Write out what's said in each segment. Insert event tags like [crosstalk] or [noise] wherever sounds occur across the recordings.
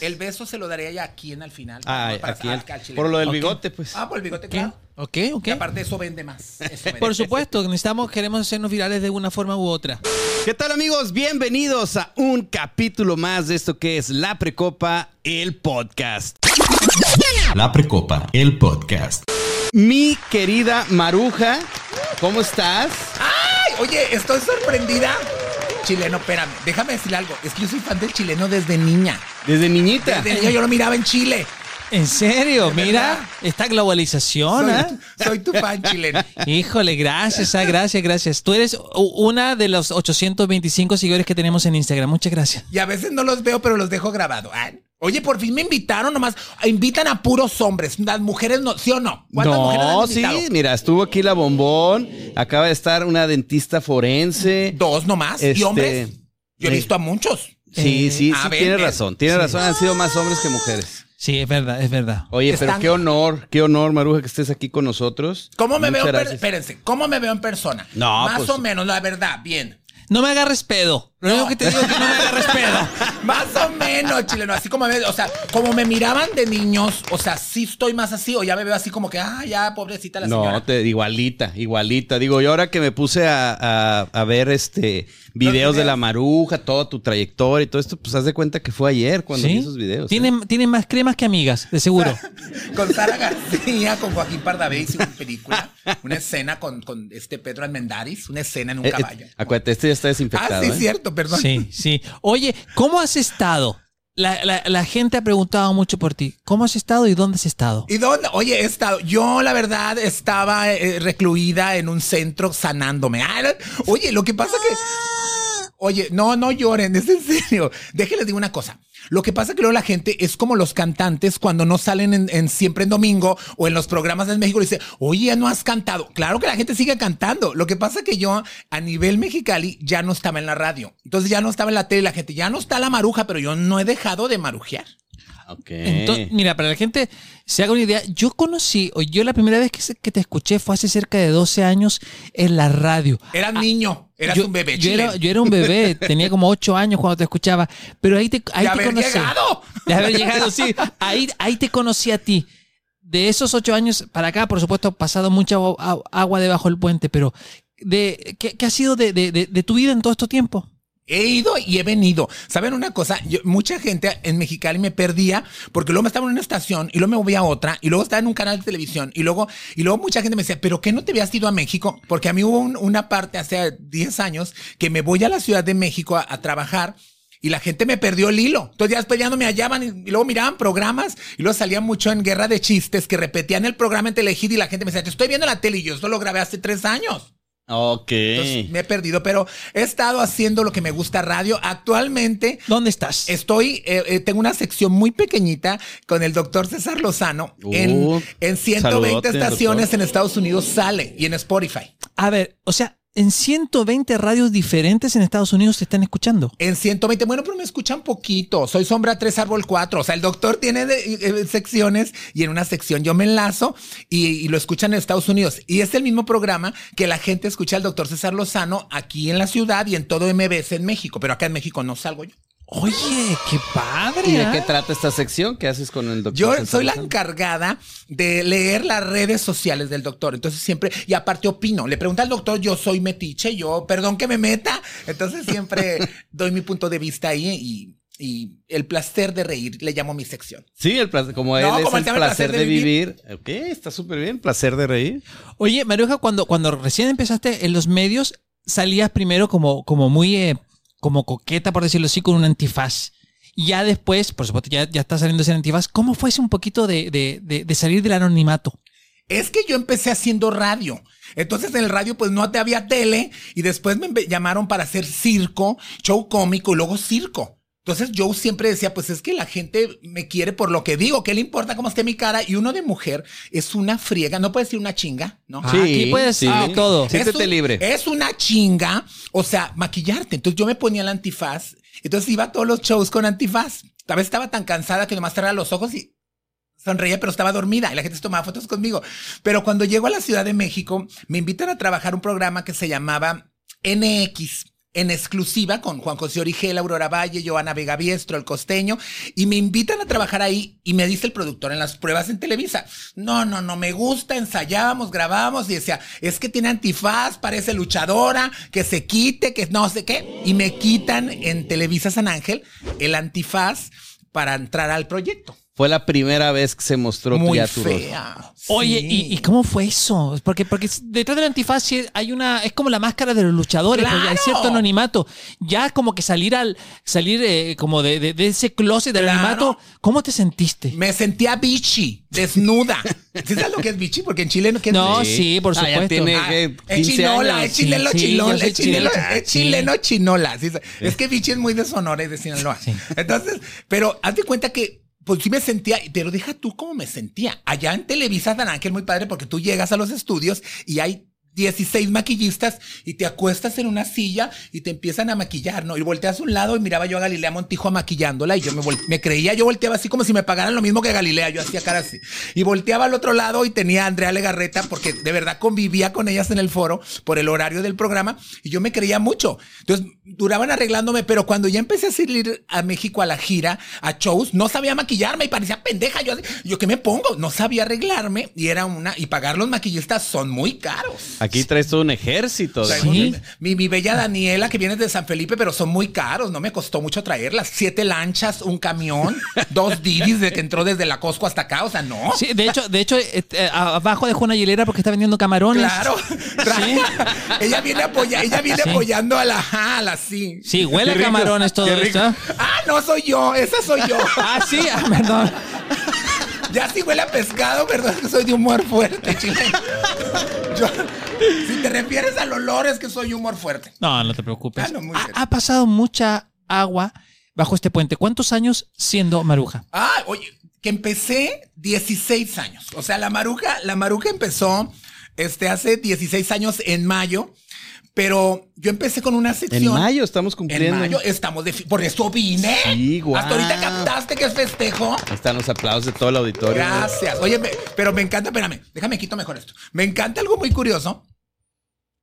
El beso se lo daría ya aquí en al final. Ah, ¿no? Para- aquí al por lo del bigote, pues. Ah, por el bigote, claro. ok, ok. Y aparte eso vende más. eso vende. Por supuesto, necesitamos, queremos hacernos virales de una forma u otra. ¿Qué tal amigos? Bienvenidos a un capítulo más de esto que es La Precopa, el podcast. La Precopa, el podcast. Mi querida Maruja, ¿cómo estás? Ay, oye, estoy sorprendida. Chileno, espérame, déjame decir algo. Es que yo soy fan del chileno desde niña. Desde niñita. Desde niña yo lo miraba en Chile. En serio, mira, esta globalización, Soy, ¿ah? soy tu fan chileno. [laughs] Híjole, gracias, ah, gracias, gracias. Tú eres una de los 825 seguidores que tenemos en Instagram. Muchas gracias. Y a veces no los veo, pero los dejo grabado. Ah, Oye, por fin me invitaron nomás. Invitan a puros hombres. Las mujeres no, ¿sí o no? ¿Cuántas mujeres No, sí, mira, estuvo aquí la bombón, acaba de estar una dentista forense. Dos nomás. Este, ¿Y hombres? Yo he eh, visto a muchos. Sí, Eh, sí, a sí, ver, tiene razón, tiene Sí. razón, han sido más hombres que mujeres. Sí, es verdad, es verdad. Oye, pero Están- qué honor, qué honor, Maruja, que estés aquí con nosotros. ¿Cómo me Muchas veo? en per-. Espérense, ¿cómo me veo en persona? No, Más pues- o menos, la verdad, bien. No me agarres pedo. Lo único que te digo es que no me agarres pedo. [laughs] Más o menos, chileno. Así como me, o sea, como me miraban de niños, o sea, sí estoy más así, o ya me veo así como que, ah, ya, pobrecita la señora. No, te, igualita, igualita. Digo, yo ahora que me puse a, a- a ver este videos de la maruja, toda tu trayectoria y todo esto, pues haz de cuenta que fue ayer cuando vi esos videos. ¿eh? Tienen, tienen más cremas que amigas, de seguro. [laughs] Con Sara García, con Joaquín Pardavé hice una película, una escena con, con este Pedro Almendaris, una escena en un Eh, eh, caballo. acuérdate, este ya está desinfectado. ah, sí, ¿eh? Cierto, perdón. Sí, sí. Oye, ¿cómo has estado? La, la- la gente ha preguntado mucho por ti. ¿Cómo has estado y dónde has estado? ¿Y dónde? Oye, he estado, yo la verdad estaba eh, recluida en un centro sanándome. Ah, oye, lo que pasa que... Oye, no, no lloren, [laughs] es en serio. Déjenles digo una cosa. Lo que pasa que luego la gente es como los cantantes cuando no salen en, en siempre en domingo o en los programas de México y dice, oye, no has cantado. Claro que la gente sigue cantando. Lo que pasa que yo a nivel mexicali ya no estaba en la radio. Entonces ya no estaba en la tele. La gente ya no está la maruja, pero yo no he dejado de marujear. Ok. Entonces, mira, para la gente se haga una idea, yo conocí, o yo la primera vez que, se- que te escuché fue hace cerca de 12 años en la radio. Eras niño, eras yo, un bebé yo era, yo era un bebé, [laughs] tenía como 8 años cuando te escuchaba, pero ahí te, ahí De te haber conocí. llegado. De haber llegado, sí. Ahí, ahí te conocí a ti. De esos 8 años para acá, por supuesto, ha pasado mucha agua- debajo del puente, pero de, ¿qué, qué ha sido de, de- de- de tu vida en todo este tiempo? He ido y he venido. ¿Saben una cosa? Yo- mucha gente en Mexicali me perdía porque luego me estaba en una estación y luego me movía a otra y luego estaba en un canal de televisión y luego, y luego mucha gente me decía, ¿pero qué no te habías ido a México? Porque a mí hubo un- una parte hace 10 años que me voy a la Ciudad de México a, trabajar. Y la gente me perdió el hilo. Entonces ya después ya me hallaban y, luego miraban programas y luego salía mucho en Guerra de Chistes que repetían el programa en Telehit y la gente me decía, te estoy viendo en la tele y yo esto lo grabé hace tres años. Ok. Entonces me he perdido, pero he estado haciendo lo que me gusta radio. Actualmente ¿Dónde estás? estoy, eh, eh, tengo una sección muy pequeñita con el doctor César Lozano. Uh, en, en 120 saludote, estaciones doctor. en Estados Unidos sale y en Spotify. A ver, o sea, en 120 radios diferentes en Estados Unidos te están escuchando. En 120, bueno, pero me escuchan poquito. Soy sombra 3, árbol 4. O sea, el doctor tiene eh, secciones y en una sección yo me enlazo y, y lo escuchan en Estados Unidos. Y es el mismo programa que la gente escucha al doctor César Lozano aquí en la ciudad y en todo MBS en México. Pero acá en México no salgo yo. Oye, qué padre. ¿Y de ¿ah? qué trata esta sección? ¿Qué haces con el doctor? Yo César soy la Lozano? encargada de leer las redes sociales del doctor. Entonces siempre, y aparte opino, le pregunta al doctor, yo soy metiche, yo, perdón que me meta. Entonces siempre [laughs] doy mi punto de vista ahí y, y el placer de reír, le llamo mi sección. Sí, el placer, como él No, es como el placer, de vivir. Ok, está súper bien, placer de reír. Oye, Maruja, cuando, cuando recién empezaste en los medios, salías primero como, como muy, eh, como coqueta, por decirlo así, con un antifaz. Y ya después, por supuesto, ya, ya está saliendo ese antifaz. ¿Cómo fue ese un poquito de, de, de, de salir del anonimato? Es que yo empecé haciendo radio. Entonces en el radio pues no había tele y después me llamaron para hacer circo, show cómico y luego circo. Entonces yo siempre decía, pues es que la gente me quiere por lo que digo, ¿qué le importa cómo esté mi cara? Y uno de mujer es una friega, no puede decir una chinga, ¿no? Ah, aquí puedes decir todo. Sí. Siéntete Es un- libre. Es una chinga, o sea, maquillarte. Entonces yo me ponía el antifaz, entonces iba a todos los shows con antifaz. A veces estaba tan cansada que nomás cerraba los ojos y sonreía, pero estaba dormida y la gente se tomaba fotos conmigo. Pero cuando llego a la Ciudad de México, me invitan a trabajar un programa que se llamaba NX. En exclusiva con Juan José Origel, Aurora Valle, Joana Vega Biestro, el costeño, y me invitan a trabajar ahí y me dice el productor en las pruebas en Televisa, no, no, no me gusta, ensayábamos, grabábamos y decía, es que tiene antifaz, parece luchadora, que se quite, que no sé qué, y me quitan en Televisa San Ángel el antifaz para entrar al proyecto. Fue la primera vez que se mostró Muy ya tu rostro. fea. Oye, Sí. ¿y, y cómo fue eso? Porque, porque detrás del antifaz sí hay una. Es como la máscara de los luchadores, porque hay cierto anonimato. Ya como que salir al. salir eh, como de, de- de ese closet del Claro. anonimato. ¿Cómo te sentiste? Me sentía bichi, desnuda. ¿Sí sabes lo que es bichi? Porque en Chile no ¿qué es No, bichi? sí, por Ah, ya supuesto. tiene- Ah, es 15 chinola, años. es chileno Sí, sí, chilón, yo soy es chileno, chileno. es chileno chinola. sí, Es que bichi es muy de Sonora y de Sinaloa. Sí. Entonces, pero haz de cuenta que pues sí me sentía, pero deja tú cómo me sentía. Allá en Televisa San Ángel, muy padre, porque tú llegas a los estudios y hay 16 maquillistas y te acuestas en una silla y te empiezan a maquillar, ¿no? Y volteas a un lado y miraba yo a Galilea Montijo maquillándola y yo me, me creía, yo volteaba así como si me pagaran lo mismo que Galilea, yo hacía cara así. Y volteaba al otro lado y tenía a Andrea Legarreta porque de verdad convivía con ellas en el foro por el horario del programa y yo me creía mucho. Entonces duraban arreglándome, pero cuando ya empecé a salir a México a la gira, a shows, no sabía maquillarme y parecía pendeja. Yo, yo ¿qué me pongo? No sabía arreglarme y era una, y pagar los maquillistas son muy caros. Aquí traes todo un ejército. de- Sí. Mi, mi bella Daniela, que viene de San Felipe, pero son muy caros. No me costó mucho traerlas. Siete lanchas, un camión, [laughs] dos didis de que entró desde la Costco hasta acá. O sea, no. Sí, de hecho, de hecho eh, eh, abajo dejó una hielera porque está vendiendo camarones. Claro. [laughs] Trae- [laughs] ella viene, apoya, ella viene Sí. apoyando a la, a la sí. Sí, huele a camarones todo esto. Ah, no soy yo, esa soy yo. Ah, sí, ah, perdón. Ya sí huele a pescado, ¿verdad? Es que soy de humor fuerte, chileno. Yo- si te refieres al olor, es que soy humor fuerte. No, no te preocupes. Ah, no, muy ha, ha pasado mucha agua bajo este puente. ¿Cuántos años siendo maruja? Ah, oye, que empecé 16 años. O sea, la maruja, la maruja empezó este, hace 16 años en mayo, pero yo empecé con una sección. En mayo estamos En cumpliendo. mayo estamos de por eso vine. Sí, guau. Hasta ahorita captaste que es festejo. Ahí Están los aplausos de todo el auditorio. Gracias. Oye, me- pero me encanta, espérame, déjame quito mejor esto. Me encanta algo muy curioso.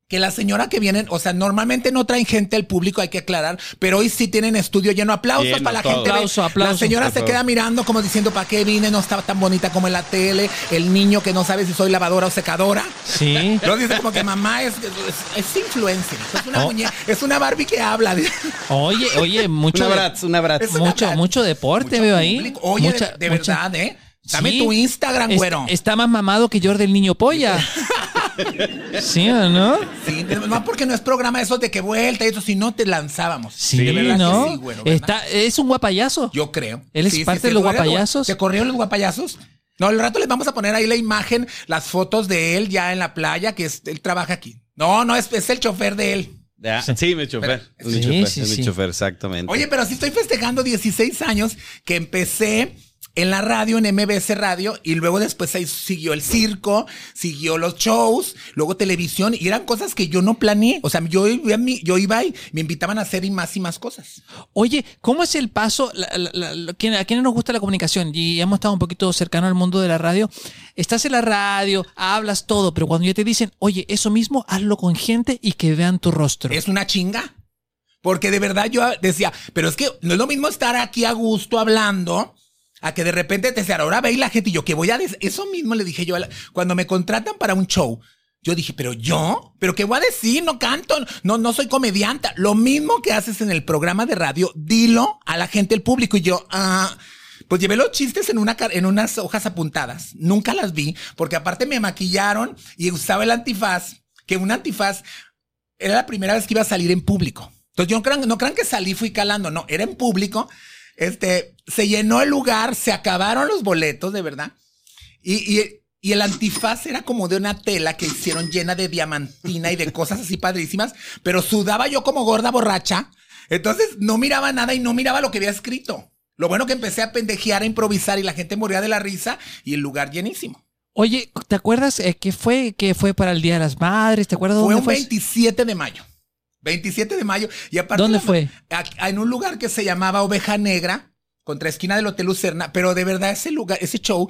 Que la señora que vienen, o sea, normalmente no traen gente al público, hay que aclarar, pero hoy sí tienen estudio lleno. Aplausos Lleno, para la todo. gente. Aplauso, aplauso. La señora se queda mirando como diciendo, ¿para qué vine? No estaba tan bonita como en la tele. El niño que no sabe si soy lavadora o secadora. Sí. Luego dice como que mamá es, es, es influencer. Es una Oh. muñeca, es una Barbie que habla. [laughs] Oye, oye, mucho, de- abrazo, un abrazo. Es una mucho, verdad. mucho deporte Mucho veo ahí. público. Oye, Mucha- de, de mucha- verdad, ¿eh? Dame Sí. tu Instagram, güero. Está más mamado que Jordi el niño polla. [laughs] ¿Sí o no? Sí, no porque no es programa eso de que vuelta y eso, si no te lanzábamos. Sí, de verdad ¿no? que sí, güero, ¿verdad? Está, es un guapayazo. Yo creo. Él es parte de los ¿Te corrieron- guapayazos? ¿Te corrieron los guapayazos? No, al rato les vamos a poner ahí la imagen, las fotos de él ya en la playa, que es, él trabaja aquí. No, no, es, es el chofer de él. Ya, Sí, mi chofer. Pero- Es mi Sí, chofer, sí, es mi sí. chofer, exactamente. Oye, pero sí estoy festejando 16 años que empecé en la radio, en MBS Radio, y luego después ahí siguió el circo, siguió los shows, luego televisión, y eran cosas que yo no planeé. O sea, yo, yo iba y me invitaban a hacer y más y más cosas. Oye, ¿cómo es el paso? La- la- la- ¿quién- ¿A quiénes nos gusta la comunicación? Y hemos estado un poquito cercano al mundo de la radio. Estás en la radio, hablas todo, pero cuando ya te dicen, oye, eso mismo, hazlo con gente y que vean tu rostro. Es una chinga. Porque de verdad yo decía, pero es que no es lo mismo estar aquí a gusto hablando a que de repente te decían, ahora ve y la gente y yo que voy a decir, eso mismo le dije yo cuando me contratan para un show. Yo dije, pero yo, pero qué voy a decir, no canto, no, no soy comediante. Lo mismo que haces en el programa de radio, dilo a la gente, el público. Y yo, ah, pues llevé los chistes en una, en unas hojas apuntadas. Nunca las vi, porque aparte me maquillaron y usaba el antifaz, que un antifaz era la primera vez que iba a salir en público. Entonces, yo no crean, no crean que salí, fui calando, no, era en público. Este, se llenó el lugar, se acabaron los boletos, de verdad. Y, y, y el antifaz era como de una tela que hicieron llena de diamantina y de cosas así padrísimas, pero sudaba yo como gorda borracha. Entonces, no miraba nada y no miraba lo que había escrito. Lo bueno que empecé a pendejear, a improvisar y la gente moría de la risa y el lugar llenísimo. Oye, ¿te acuerdas eh, que fue que fue para el Día de las Madres? ¿Te acuerdas Fue dónde un fue? 27 de mayo. 27 de mayo. Y aparte ¿Dónde la- fue? a- en un lugar que se llamaba Oveja Negra, contra esquina del Hotel Lucerna, pero de verdad ese lugar, ese show,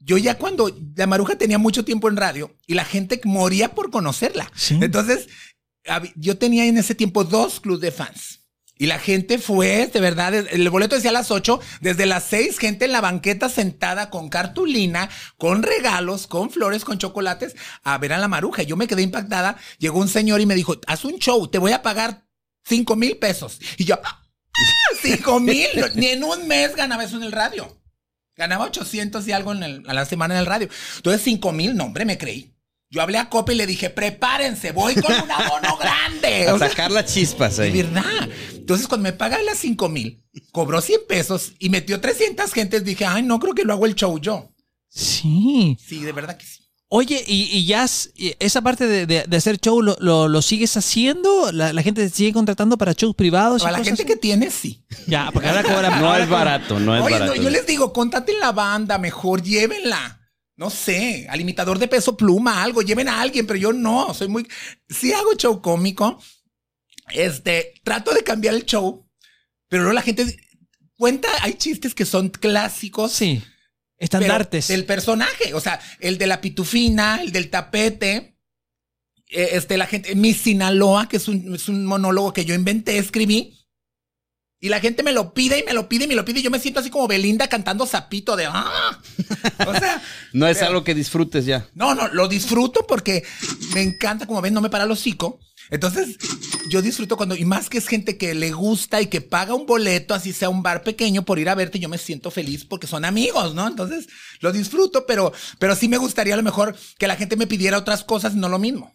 yo ya cuando la Maruja tenía mucho tiempo en radio y la gente moría por conocerla. Sí. Entonces, yo tenía en ese tiempo dos clubes de fans. Y la gente fue, de verdad, el boleto decía a las 8, desde las 6, gente en la banqueta sentada con cartulina, con regalos, con flores, con chocolates, a ver a la maruja. Yo me quedé impactada. Llegó un señor y me dijo, haz un show, te voy a pagar 5 mil pesos. Y yo, ¡ah! 5 mil. Ni en un mes ganaba eso en el radio. Ganaba 800 y algo en el- a la semana en el radio. Entonces 5 mil, no, hombre, me creí. Yo hablé a Copa y le dije, prepárense, voy con un abono [laughs] grande. A sacar las chispas de ahí. verdad. Entonces, cuando me paga las 5 mil, cobró 100 pesos y metió 300 gentes, dije, ay, no creo que lo hago el show yo. Sí. Sí, de verdad que sí. Oye, y, y ya esa parte de, de- de hacer show, ¿lo, lo, lo sigues haciendo? ¿La, la gente te sigue contratando para shows privados? Para la gente así? que tiene, sí. Ya, porque ahora cobra. No es barato, no es Oye, barato. no, yo les digo, contraten la banda, mejor llévenla. No sé, al imitador de peso pluma, algo, lleven a alguien, pero yo no, soy muy... Sí hago show cómico, este, trato de cambiar el show, pero luego la gente cuenta, hay chistes que son clásicos. Sí. Estandartes. Del personaje, o sea, el de la pitufina, el del tapete, eh, este, la gente, mi Sinaloa, que es un, es un monólogo que yo inventé, escribí. Y la gente me lo pide y me lo pide y me lo pide. Y yo me siento así como Belinda cantando sapito de ¡ah! O sea, [laughs] No es pero- algo que disfrutes ya. no, no, lo disfruto porque me encanta, como ven, no me para el hocico. Entonces, yo disfruto cuando, y más que es gente que le gusta y que paga un boleto, así sea un bar pequeño, por ir a verte, yo me siento feliz porque son amigos, ¿no? Entonces, lo disfruto, pero, pero sí me gustaría a lo mejor que la gente me pidiera otras cosas, no lo mismo.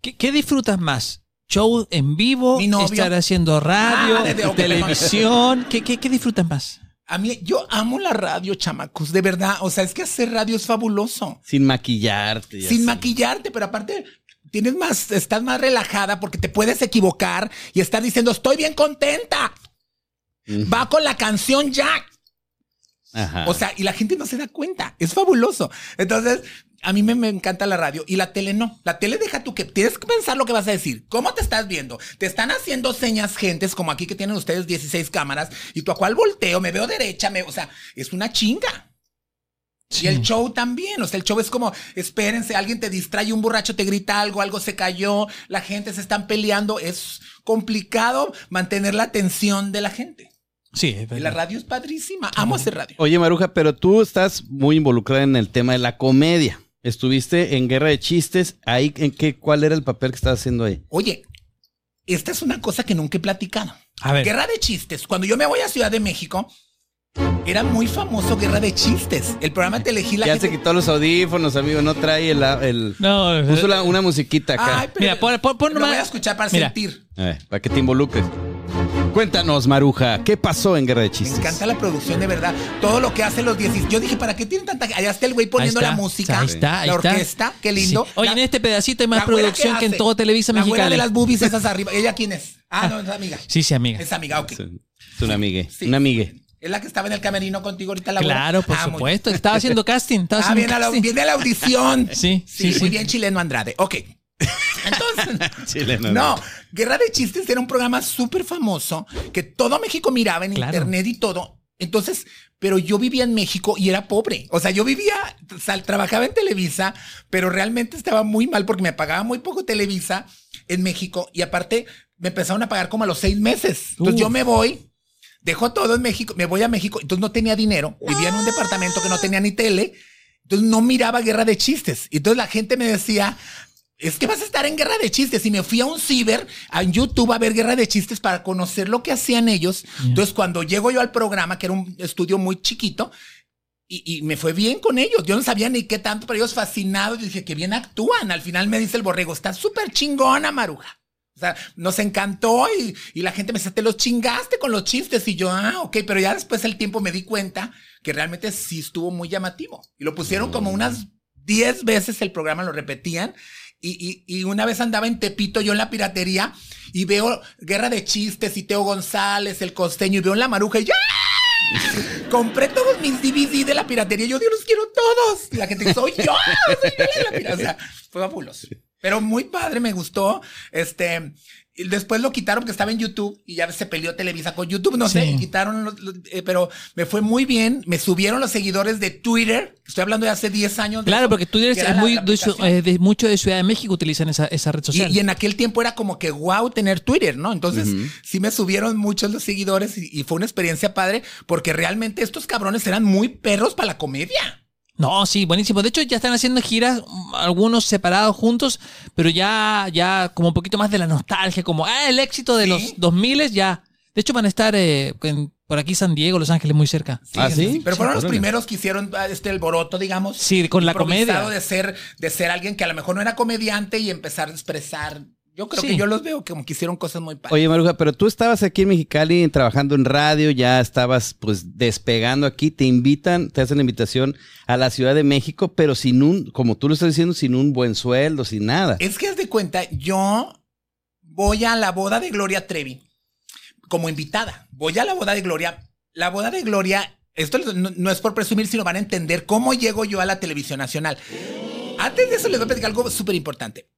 ¿Qué, qué disfrutas más? ¿Show en vivo? Mi novio. ¿Estar haciendo radio? Ah, de- ¿Televisión? ¿Qué, qué, qué disfrutas más? A mí, yo amo la radio, chamacos, de verdad. O sea, es que hacer radio es fabuloso. Sin maquillarte. sin así. maquillarte, pero aparte tienes más, estás más relajada porque te puedes equivocar y estar diciendo, estoy bien contenta. Va con la canción ya. Ajá. O sea, y la gente no se da cuenta. Es fabuloso. Entonces, a mí me, me encanta la radio y la tele no. La tele deja tú que tienes que pensar lo que vas a decir. ¿Cómo te estás viendo? Te están haciendo señas gentes como aquí que tienen ustedes 16 cámaras y tú a cuál volteo, me veo derecha, me, o sea, es una chinga. Sí. Y el show también, o sea, el show es como, espérense, alguien te distrae, un borracho te grita algo, algo se cayó, la gente se están peleando, es complicado mantener la atención de la gente. Sí, es Y la radio es padrísima, amo hacer radio. Oye, Maruja, pero tú estás muy involucrada en el tema de la comedia. Estuviste en Guerra de Chistes. Ahí, ¿en qué, ¿Cuál era el papel que estabas haciendo ahí? Oye, esta es una cosa que nunca he platicado. A ver. Guerra de chistes. Cuando yo me voy a Ciudad de México, era muy famoso Guerra de Chistes. El programa te elegí la Ya gente- se quitó los audífonos, amigo. No trae el. el- No, Puso la- una musiquita acá. Ay, pero Mira, pon- pon- pon lo voy a escuchar para Mira. sentir. A ver, para que te involucres. Cuéntanos, Maruja, ¿qué pasó en Guerra de Me Chistes? encanta la producción, de verdad. Todo lo que hacen los 10. Yo dije, ¿para qué tienen tanta.? Allá está el güey poniendo está, la música. Ahí está, ahí la está. orquesta. Qué lindo. Sí. Oye, La- en este pedacito hay más la producción que en todo Televisa La güera Mexicali. de las boobies esas arriba. ¿Ella quién es? Ah, no, es amiga. Sí, sí, amiga. Es amiga, ok. Es una amigue. Sí. Una amigue. Es la que estaba en el camerino contigo ahorita la? Claro, por Ah, muy supuesto. Estaba haciendo casting. Estaba Ah, haciendo viene a, la, viene a la audición. Sí, sí, muy sí. bien chileno Andrade. Ok. Entonces, [laughs] Chileno. no, Guerra de Chistes era un programa súper famoso que todo México miraba en Claro. internet y todo. Entonces, pero yo vivía en México y era pobre. O sea, yo vivía, sal- trabajaba en Televisa, pero realmente estaba muy mal porque me pagaba muy poco Televisa en México y aparte me empezaron a pagar como a los seis meses. Entonces Uf. yo me voy, dejo todo en México, me voy a México, entonces no tenía dinero, vivía en un departamento que no tenía ni tele, entonces no miraba guerra de chistes. Entonces la gente me decía, es que vas a estar en guerra de chistes. Y me fui a un ciber, a YouTube, a ver guerra de chistes para conocer lo que hacían ellos. Entonces cuando llego yo al programa, que era un estudio muy chiquito, y, y me fue bien con ellos. Yo no sabía ni qué tanto, pero ellos fascinados. Yo dije, que bien actúan. Al final me dice el borrego, está súper chingona, Maruja. O sea, nos encantó y, y la gente me dice, te los chingaste con los chistes. Y yo, ah, ok, pero ya después del tiempo me di cuenta que realmente sí estuvo muy llamativo. Y lo pusieron como unas 10 veces el programa, lo repetían. Y, y, una vez andaba en Tepito yo en la piratería y veo Guerra de Chistes y Teo González, el costeño, y veo la maruja y ¡ya! Compré todos mis DVD de la piratería. Yo, Dios, los quiero todos. Y la gente soy yo, soy yo la piratería. O sea, fue fabuloso. Pero muy padre, me gustó. Este, después lo quitaron porque estaba en YouTube y ya se peleó Televisa con YouTube, no sé, Sí. y quitaron, los- los- eh, pero me fue muy bien. Me subieron los seguidores de Twitter. Estoy hablando de hace 10 años. de Claro, eso, porque era es la- muy la de, eh, de mucho de Ciudad de México utilizan esa, esa red Y, social. y en aquel tiempo era como que wow tener Twitter, ¿no? Entonces sí me subieron muchos los seguidores y, y fue una experiencia padre porque realmente estos cabrones eran muy perros para la comedia. No, sí, buenísimo. De hecho, ya están haciendo giras, mm, algunos separados juntos, pero ya, ya como un poquito más de la nostalgia, como ah, el éxito de Sí. los 2000 ya. De hecho, van a estar eh, en- por aquí San Diego, Los Ángeles, muy cerca. ¿Ah, sí? Pero fueron los primeros que hicieron ah, este alboroto, digamos. Sí, con la comedia. De ser, de ser alguien que a lo mejor no era comediante y empezar a expresar. Yo creo Sí. que yo los veo como que hicieron cosas muy padres. Oye, Maruja, pero tú estabas aquí en Mexicali trabajando en radio, ya estabas pues despegando aquí, te invitan, te hacen la invitación a la Ciudad de México, pero sin un, como tú lo estás diciendo, sin un buen sueldo, sin nada. Es que haz de cuenta, yo voy a la boda de Gloria Trevi como invitada. Voy a la boda de Gloria. La boda de Gloria, esto no, no es por presumir, sino van a entender cómo llego yo a la televisión nacional. Antes de eso les voy a platicar algo súper importante.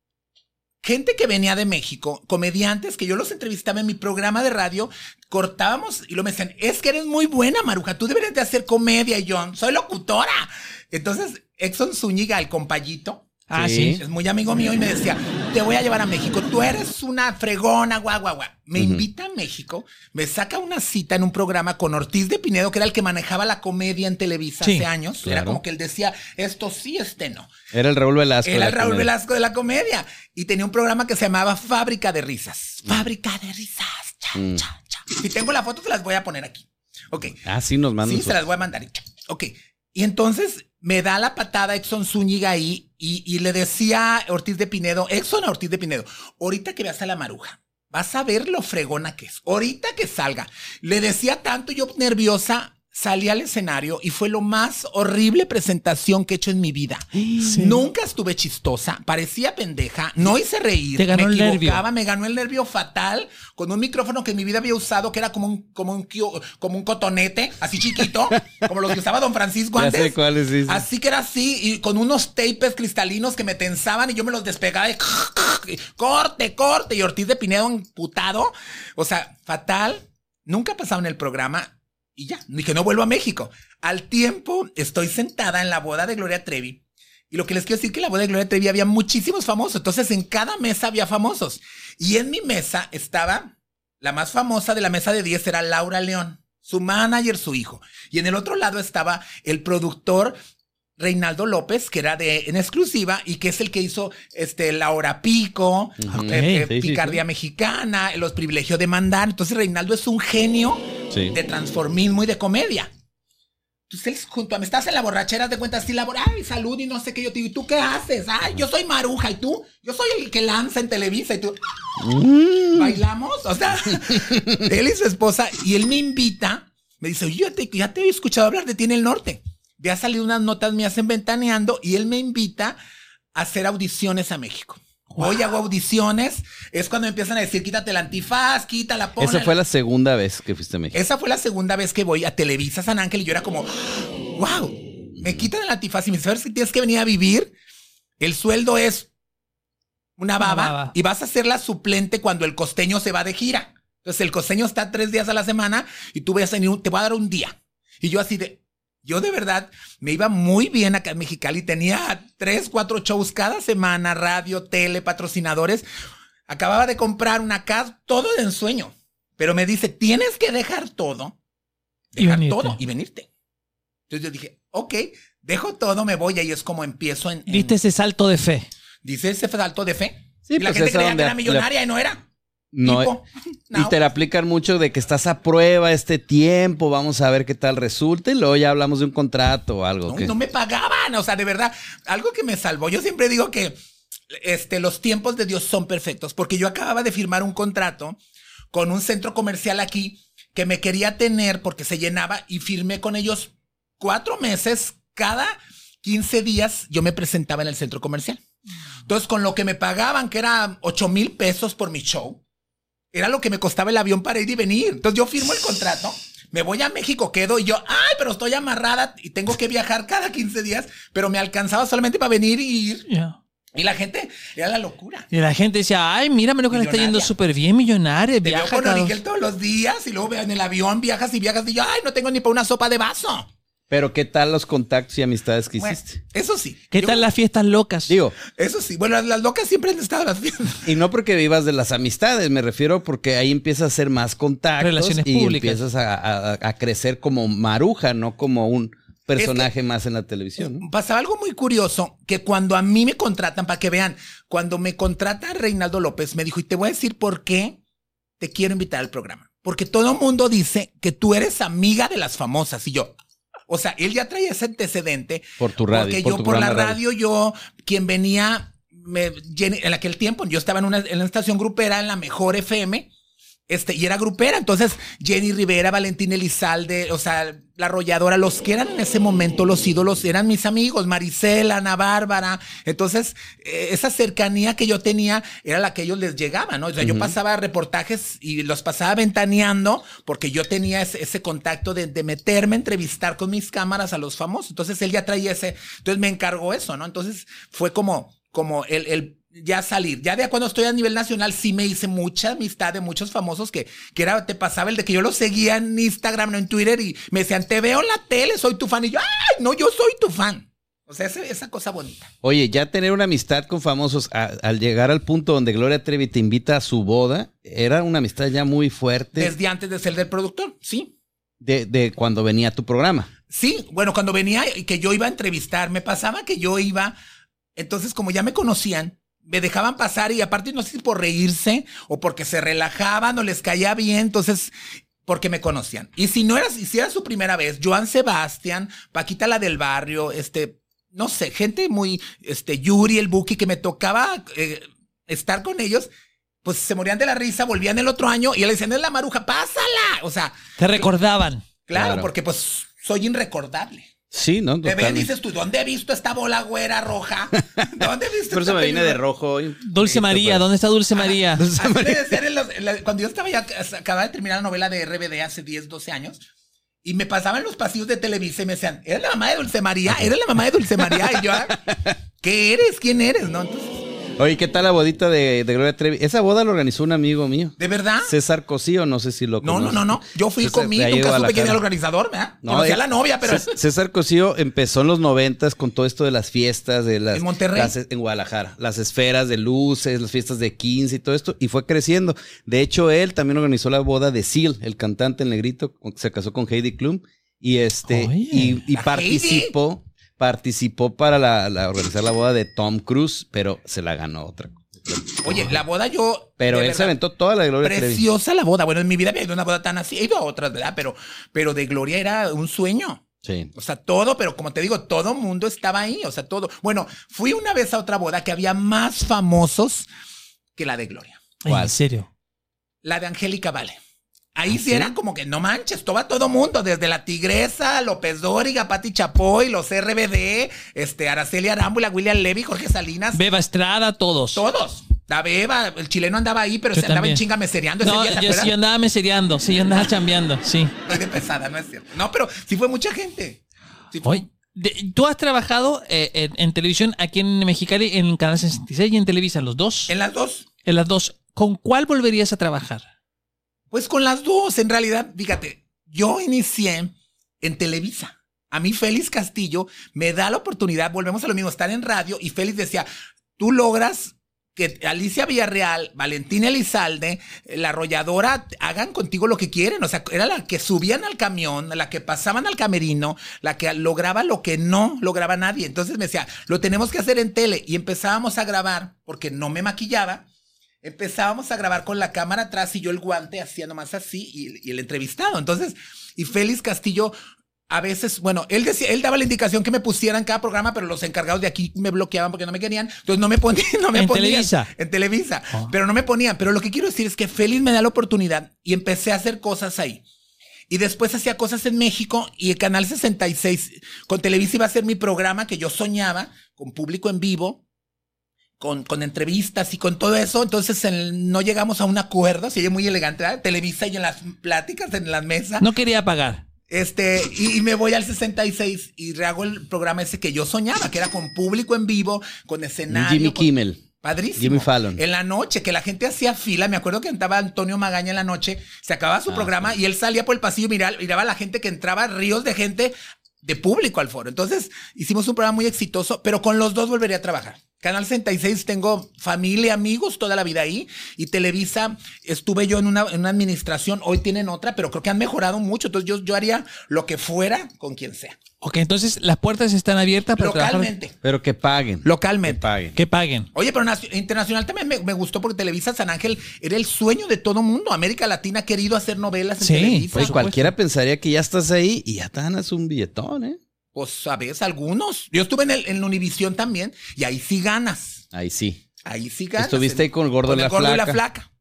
Gente que venía de México, comediantes que yo los entrevistaba en mi programa de radio, cortábamos y lo me decían, es que eres muy buena, Maruja, tú deberías de hacer comedia. Y yo, soy locutora. Entonces, Exxon Zúñiga, el compayito, Ah, Sí. es muy amigo mío y me decía, te voy a llevar a México, tú eres una fregona, guau, guau, guau. Me invita a México, me saca una cita en un programa con Ortiz de Pinedo, que era el que manejaba la comedia en Televisa Sí, hace años. Era claro. como que él decía, esto sí, este no. Era el Raúl Velasco. Era el Raúl comedia. Velasco de la comedia. Y tenía un programa que se llamaba Fábrica de Risas. Fábrica de Risas. Cha, Mm. cha, cha. Si tengo la foto, se las voy a poner aquí. Ok. Ah, sí, nos mandan. Sí, se las voy a mandar. Ok. Y entonces me da la patada Exxon Zúñiga ahí y, y le decía Ortiz de Pinedo, Exxon a Ortiz de Pinedo, ahorita que veas a la maruja, vas a ver lo fregona que es. Ahorita que salga. Le decía tanto yo nerviosa, salí al escenario y fue lo más horrible presentación que he hecho en mi vida. [gasps] Nunca estuve chistosa, parecía pendeja, no hice reír, Te ganó me el nervio. equivocaba, me ganó el nervio fatal con un micrófono que en mi vida había usado que era como un como un como un cotonete, así chiquito, [laughs] como los que usaba Don Francisco Ya antes. sé. Así que era así y con unos tapes cristalinos que me tensaban y yo me los despegaba y [laughs] corte, corte y Ortiz de Pinedo emputado, o sea, fatal. Nunca pasaba en el programa y ya, dije, no vuelvo a México. Al tiempo, estoy sentada en la boda de Gloria Trevi. Y lo que les quiero decir que en la boda de Gloria Trevi había muchísimos famosos. Entonces, en cada mesa había famosos. Y en mi mesa estaba la más famosa de la mesa de 10 era Laura León, su manager, su hijo. Y en el otro lado estaba el productor Reinaldo López, que era de en exclusiva y que es el que hizo este La Hora Pico, eh, eh, Sí, sí, Picardía Mexicana, Los Privilegios de Mandar. Entonces Reinaldo es un genio de transformismo y de comedia. Entonces él junto a mí, estás en la borrachera, de cuenta así, la ay, salud y no sé qué, yo te digo, ¿y tú qué haces? Ay, yo soy Maruja, ¿y tú? Yo soy el que lanza en Televisa, y tú, Mm. bailamos, o sea, [laughs] él y su esposa, y él me invita, me dice, oye, ya te, ya te he escuchado hablar de ti en el norte. Ya han salido unas notas mías en Ventaneando, y él me invita a hacer audiciones a México. Hoy hago audiciones, es cuando empiezan a decir, quítate el antifaz, quítala, ponla. Esa fue la segunda vez que fuiste a México. Esa fue la segunda vez que voy a Televisa San Ángel y yo era como, wow, me quitan el antifaz y me dicen, "¿Sabes que tienes que venir a vivir? El sueldo es una baba, Una baba. y vas a ser la suplente cuando el costeño se va de gira. Entonces el costeño está tres días a la semana y tú vas a venir, te voy a dar un día. Y yo así de, yo de verdad me iba muy bien acá en Mexicali, tenía tres, cuatro shows cada semana, radio, tele, patrocinadores. Acababa de comprar una casa, todo de ensueño. Pero me dice, tienes que dejar todo, dejar todo y venirte. Entonces yo dije, ok, dejo todo, me voy, y ahí es como empiezo en... en- Diste ese salto de fe. dice ese salto de fe. Sí, y la pues gente creía que era millonaria y no era. No, Tipo, [laughs] y no. te la aplican mucho de que estás a prueba este tiempo, vamos a ver qué tal resulta y luego ya hablamos de un contrato o algo. No, que- no me pagaban, o sea, de verdad, algo que me salvó. Yo siempre digo que este, los tiempos de Dios son perfectos, porque yo acababa de firmar un contrato con un centro comercial aquí que me quería tener porque se llenaba y firmé con ellos cuatro meses, cada 15 días yo me presentaba en el centro comercial. Entonces, con lo que me pagaban, que era 8 mil pesos por mi show, era lo que me costaba el avión para ir y venir. Entonces, yo firmo el contrato, me voy a México, quedo y yo, ay, pero estoy amarrada y tengo que viajar cada 15 días, pero me alcanzaba solamente para venir y ir. Ya. Y la gente, era la locura. Y la gente decía, ay, mira, menos que le está yendo súper bien, millonaria, Te veo viaja con cada- todos los días y luego en el avión viajas y viajas y yo, ay, no tengo ni para una sopa de vaso. Pero ¿qué tal los contactos y amistades que Bueno, hiciste? eso sí. ¿Qué Yo- tal las fiestas locas? Digo, Eso sí. Bueno, las, locas siempre han estado las fiestas. y no porque vivas de las amistades, me refiero porque ahí empiezas a hacer más contactos Relaciones y públicas. empiezas a, a- a crecer como maruja, no como un personaje más en la televisión. ¿no? Pasaba algo muy curioso, que cuando a mí me contratan, para que vean, cuando me contrata Reinaldo López, me dijo, y te voy a decir por qué te quiero invitar al programa. Porque todo el mundo dice que tú eres amiga de las famosas. Y yo, o sea, él ya traía ese antecedente. Por tu radio, Porque por yo tu por la radio, yo, quien venía, me, en aquel tiempo, yo estaba en una, en una estación grupera, en la mejor FM, este, y era grupera. Entonces, Jenny Rivera, Valentín Elizalde, o sea, la arrolladora, los que eran en ese momento los ídolos eran mis amigos, Marisela, Ana Bárbara. Entonces, eh, esa cercanía que yo tenía era la que ellos les llegaba, ¿no? O sea, yo pasaba reportajes y los pasaba ventaneando porque yo tenía ese, ese contacto de, de meterme a entrevistar con mis cámaras a los famosos. Entonces, él ya traía ese, entonces me encargó eso, ¿no? Entonces, fue como, como el, el ya salir. Ya de cuando estoy a nivel nacional, sí me hice mucha amistad de muchos famosos que, que era, te pasaba el de que yo los seguía en Instagram, no en Twitter, y me decían, te veo en la tele, soy tu fan. Y yo, ay, no, yo soy tu fan. O sea, ese- esa cosa bonita. Oye, ya tener una amistad con famosos a- al llegar al punto donde Gloria Trevi te invita a su boda, era una amistad ya muy fuerte Desde antes de ser del productor, sí. de, de cuando venía tu programa. Sí, bueno, cuando venía y que yo iba a entrevistar, me pasaba que yo iba, entonces como ya me conocían, me dejaban pasar y aparte no sé si por reírse o porque se relajaban o les caía bien, entonces porque me conocían. Y si no era, si era su primera vez, Joan Sebastián, Paquita la del barrio, este, no sé, gente muy, este, Yuri, el Buki, que me tocaba eh, estar con ellos, pues se morían de la risa, volvían el otro año y le decían, es la maruja, pásala. O sea, Te recordaban. claro, Claro. porque pues soy inrecordable. Sí, ¿no? Te ven y Totalmente. dices tú, ¿dónde he visto esta bola güera roja? [laughs] ¿Dónde he visto Por eso me vine de rojo hoy. Dulce María, ¿dónde está Dulce María? Así me decían en los- en la- cuando yo estaba ya, acababa de terminar la novela de RBD hace 10, 12 años, y me pasaban los pasillos de Televisa y me decían, ¿eres la mamá de Dulce María? ¿Eres la mamá de Dulce María? Y yo, "Ah, ¿qué eres? ¿Quién eres? ¿No? Entonces, Oye, ¿qué tal la bodita de, de Gloria Trevi? Esa boda la organizó un amigo mío. ¿de verdad? César Cosío, no sé si lo No, no, conoces. no, no. Yo fui César, conmigo, nunca supe quién era el organizador, ¿verdad? No, Conocí a eh, la novia, pero... Cés- César Cosío empezó en los noventas con todo esto de las fiestas de las ¿En Monterrey? las- en Guadalajara, las esferas de luces, las fiestas de 15 y todo esto y fue creciendo. De hecho, él también organizó la boda de Seal, el cantante el negrito, se casó con Heidi Klum y este Oye. y, y ¿La participó participó para la, la- organizar la boda de Tom Cruise, pero se la ganó otra. Oye, la boda yo... Pero él se verdad, aventó toda la de Gloria Trevi. Preciosa la boda. Bueno, en mi vida había ido a una boda tan así. He ido a otras, ¿verdad? Pero, pero de Gloria era un sueño. Sí. O sea, todo, pero como te digo, todo mundo estaba ahí. O sea, todo. Bueno, fui una vez a otra boda que había más famosos que la de Gloria. En serio. La de Angélica Vale. Ahí ¿Ah, sí era como que no manches, todo todo mundo, desde la Tigresa, López Dóriga, Pati Chapoy, los RBD, este, Araceli Arámbula, William Levy, Jorge Salinas, Beba Estrada, todos. todos. La Beba, el chileno andaba ahí, pero Yo se andaba también. en chinga mesereando ese No, día, ¿te yo sí andaba mesereando, sí, yo andaba chambeando, sí. [laughs] De pesada, no es cierto. No, pero sí fue mucha gente. Sí fue- de- tú has trabajado eh, en, en televisión aquí en Mexicali, en Canal 66 y en Televisa, los dos. En las dos. En las dos. ¿Con cuál volverías a trabajar? Pues con las dos, en realidad, fíjate, yo inicié en Televisa. A mí Félix Castillo me da la oportunidad, volvemos a lo mismo, estar en radio y Félix decía, tú logras que Alicia Villarreal, Valentina Elizalde, la arrolladora hagan contigo lo que quieren. O sea, era la que subían al camión, la que pasaban al camerino, la que lograba lo que no lograba nadie. Entonces me decía, lo tenemos que hacer en tele. Y empezábamos a grabar, porque no me maquillaba. Empezábamos a grabar con la cámara atrás y yo el guante hacía nomás así y, y el entrevistado. Entonces, y Félix Castillo a veces, bueno, él decía, él daba la indicación que me pusieran cada programa, pero los encargados de aquí me bloqueaban porque no me querían. Entonces no me ponían, [laughs] no me En ponían. Televisa. En Televisa. Oh. Pero no me ponían. Pero lo que quiero decir es que Félix me da la oportunidad y empecé a hacer cosas ahí. Y después hacía cosas en México y el Canal 66 con Televisa iba a ser mi programa que yo soñaba con público en vivo, con, con entrevistas y con todo eso. Entonces en- no llegamos a un acuerdo, se oye muy elegante, ¿verdad? Televisa y en las pláticas, en las mesas. No quería pagar. Este, y, y me voy al 66 y hago el programa ese que yo soñaba, que era con público en vivo, con escenario. Jimmy con- Kimmel. Padrísimo. Jimmy Fallon. En la noche, que la gente hacía fila. Me acuerdo que entraba Antonio Magaña en la noche, se acababa su Ah, programa y él salía por el pasillo y miraba, miraba a la gente que entraba, ríos de gente de público al foro. Entonces, hicimos un programa muy exitoso, pero con los dos volvería a trabajar. Canal 66 tengo familia, amigos toda la vida ahí. Y Televisa, estuve yo en una, administración, hoy tienen otra, pero creo que han mejorado mucho. Entonces yo, yo haría lo que fuera con quien sea. Ok, entonces las puertas están abiertas para trabajar. Localmente. Pero que paguen. Localmente. Que paguen. Que paguen. Oye, pero nacio- internacional también me, me gustó porque Televisa San Ángel era el sueño de todo mundo. América Latina ha querido hacer novelas en Sí, Televisa. Pues cualquiera pensaría que ya estás ahí y ya te ganas un billetón, ¿eh? Pues, sabes, algunos. Yo estuve en, el, en la Univisión también y ahí sí ganas. Ahí sí. Ahí sí ganas. Estuviste ahí con el gordo y el la gordo y la flaca. flaca.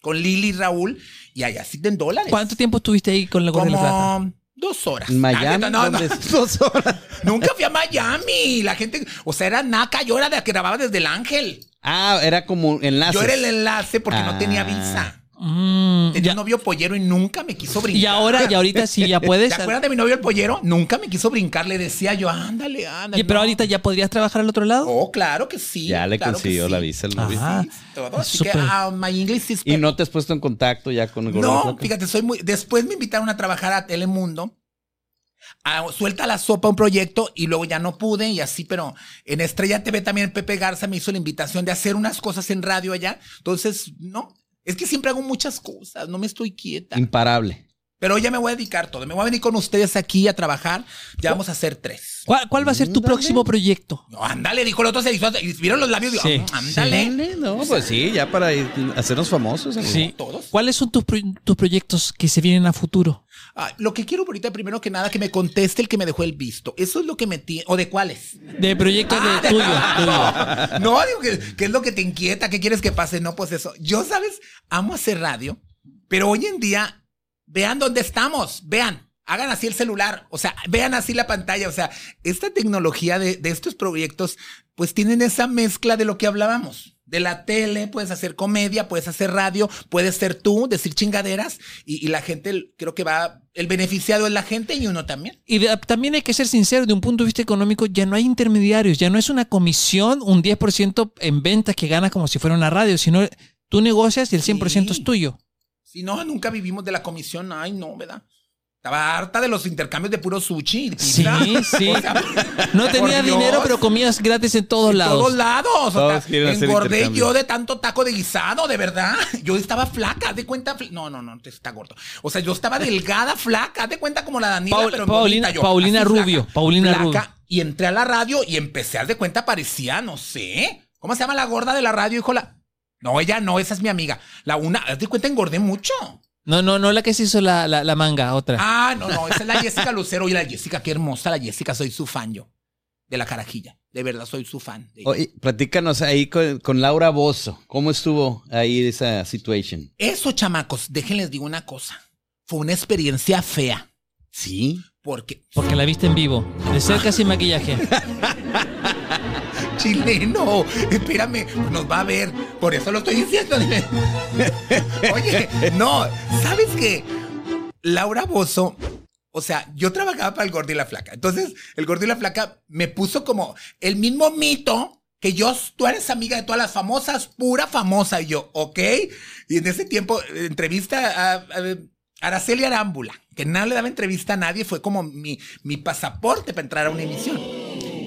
Con Lili y Raúl. Y allá sí den dólares. ¿Cuánto tiempo estuviste ahí con la gorda y la plata? Dos horas. Miami. Ah, no, no. [laughs] Dos horas. Nunca fui a Miami. La gente, o sea, era Naca. Yo era de la que grababa desde el Ángel. Ah, era como enlace. Yo era el enlace porque no tenía Ah. visa. Mm, Tenía ya- un novio pollero y nunca me quiso brincar. y ahora, y ahorita sí ya puedes. [laughs] ¿Te acuerdas de mi novio el pollero? Nunca me quiso brincar. Le decía yo, ándale, ándale. Oye, pero no. ahorita ya podrías trabajar al otro lado. Oh, claro que sí. Ya le claro consiguió sí. la visa el novio. Ajá. Todo. Así Súper. que, ah, my English is Y no te has puesto en contacto ya con el y No, fíjate, soy muy. Después me invitaron a trabajar a Telemundo. A, suelta la sopa un proyecto y luego ya no pude y así, pero en Estrella TV también Pepe Garza me hizo la invitación de hacer unas cosas en radio allá. Entonces, no, es que siempre hago muchas cosas, no me estoy quieta. Imparable. Pero ya me voy a dedicar todo. Me voy a venir con ustedes aquí a trabajar. Ya vamos a hacer tres. ¿Cuál, cuál va a ser tu Ándale. próximo proyecto? No, ándale, dijo el otro, se hizo, vieron los labios, digo, Sí. "Mm, ándale. Dale, No, pues sí, ya para ir- hacernos famosos. amigo. Sí. Todos. ¿Cuáles son tus, pro- tus proyectos que se vienen a futuro? Ah, lo que quiero ahorita, primero que nada, que me conteste el que me dejó el visto. Eso es lo que me tiene. ¿O de cuáles? De proyectos Ah, de de- tuyo, tuyo. No, digo, que ¿qué es lo que te inquieta? ¿Qué quieres que pase? No, pues eso. Yo, ¿sabes? Amo hacer radio, pero hoy en día, vean dónde estamos, vean. Hagan así el celular, o sea, vean así la pantalla, o sea, esta tecnología de, de estos proyectos, pues tienen esa mezcla de lo que hablábamos. De la tele, puedes hacer comedia, puedes hacer radio, puedes ser tú, decir chingaderas, y, y la gente, creo que va, el beneficiado es la gente y uno también. Y de- también hay que ser sincero, de un punto de vista económico, ya no hay intermediarios, ya no es una comisión, un 10% en ventas que ganas como si fuera una radio, sino tú negocias y el 100% Sí. es tuyo. Si no, nunca vivimos de la comisión. Ay, no, ¿verdad? Estaba harta de los intercambios de puro sushi. y Sí, pizza. sí. O sea, No Dios. dinero, pero comías gratis en todos en lados. todos lados. O sea, engordé yo de tanto taco de guisado, de verdad. Yo estaba flaca, haz de cuenta. No, no, no, te está gordo. O sea, yo estaba delgada, flaca, haz de cuenta como la Daniela, Paul- pero Paulina- bonita yo. Paulina Así, Rubio, flaca, Paulina flaca, Rubio. Y entré a la radio y empecé a haz de cuenta, parecía, no sé. ¿Cómo se llama la gorda de la radio, hijo? La... No, ella no, esa es mi amiga. La una, haz de cuenta, engordé mucho. No, no, no la que se hizo la, la, la manga, otra. Ah, no, no, esa es la Jessica Lucero. Oye, la Jessica, qué hermosa la Jessica, soy su fan yo. De la carajilla. De verdad, soy su fan. de ella. Oye, platícanos ahí con, con Laura Bozo. ¿Cómo estuvo ahí esa situación? Eso, chamacos, déjenles digo una cosa. Fue una experiencia fea. Sí. Porque, Porque la viste en vivo, de cerca sin maquillaje. [laughs] chileno, espérame, nos va a ver. Por eso lo estoy diciendo. [laughs] Oye, no, ¿sabes qué? Laura Bozo, o sea, yo trabajaba para el Gordo y la Flaca. Entonces, el Gordo y la Flaca me puso como el mismo mito que yo, tú eres amiga de todas las famosas, pura famosa. Y yo, ok. Y en ese tiempo, entrevista a, a Araceli Arámbula, que no le daba entrevista a nadie, fue como mi, mi pasaporte para entrar a una emisión.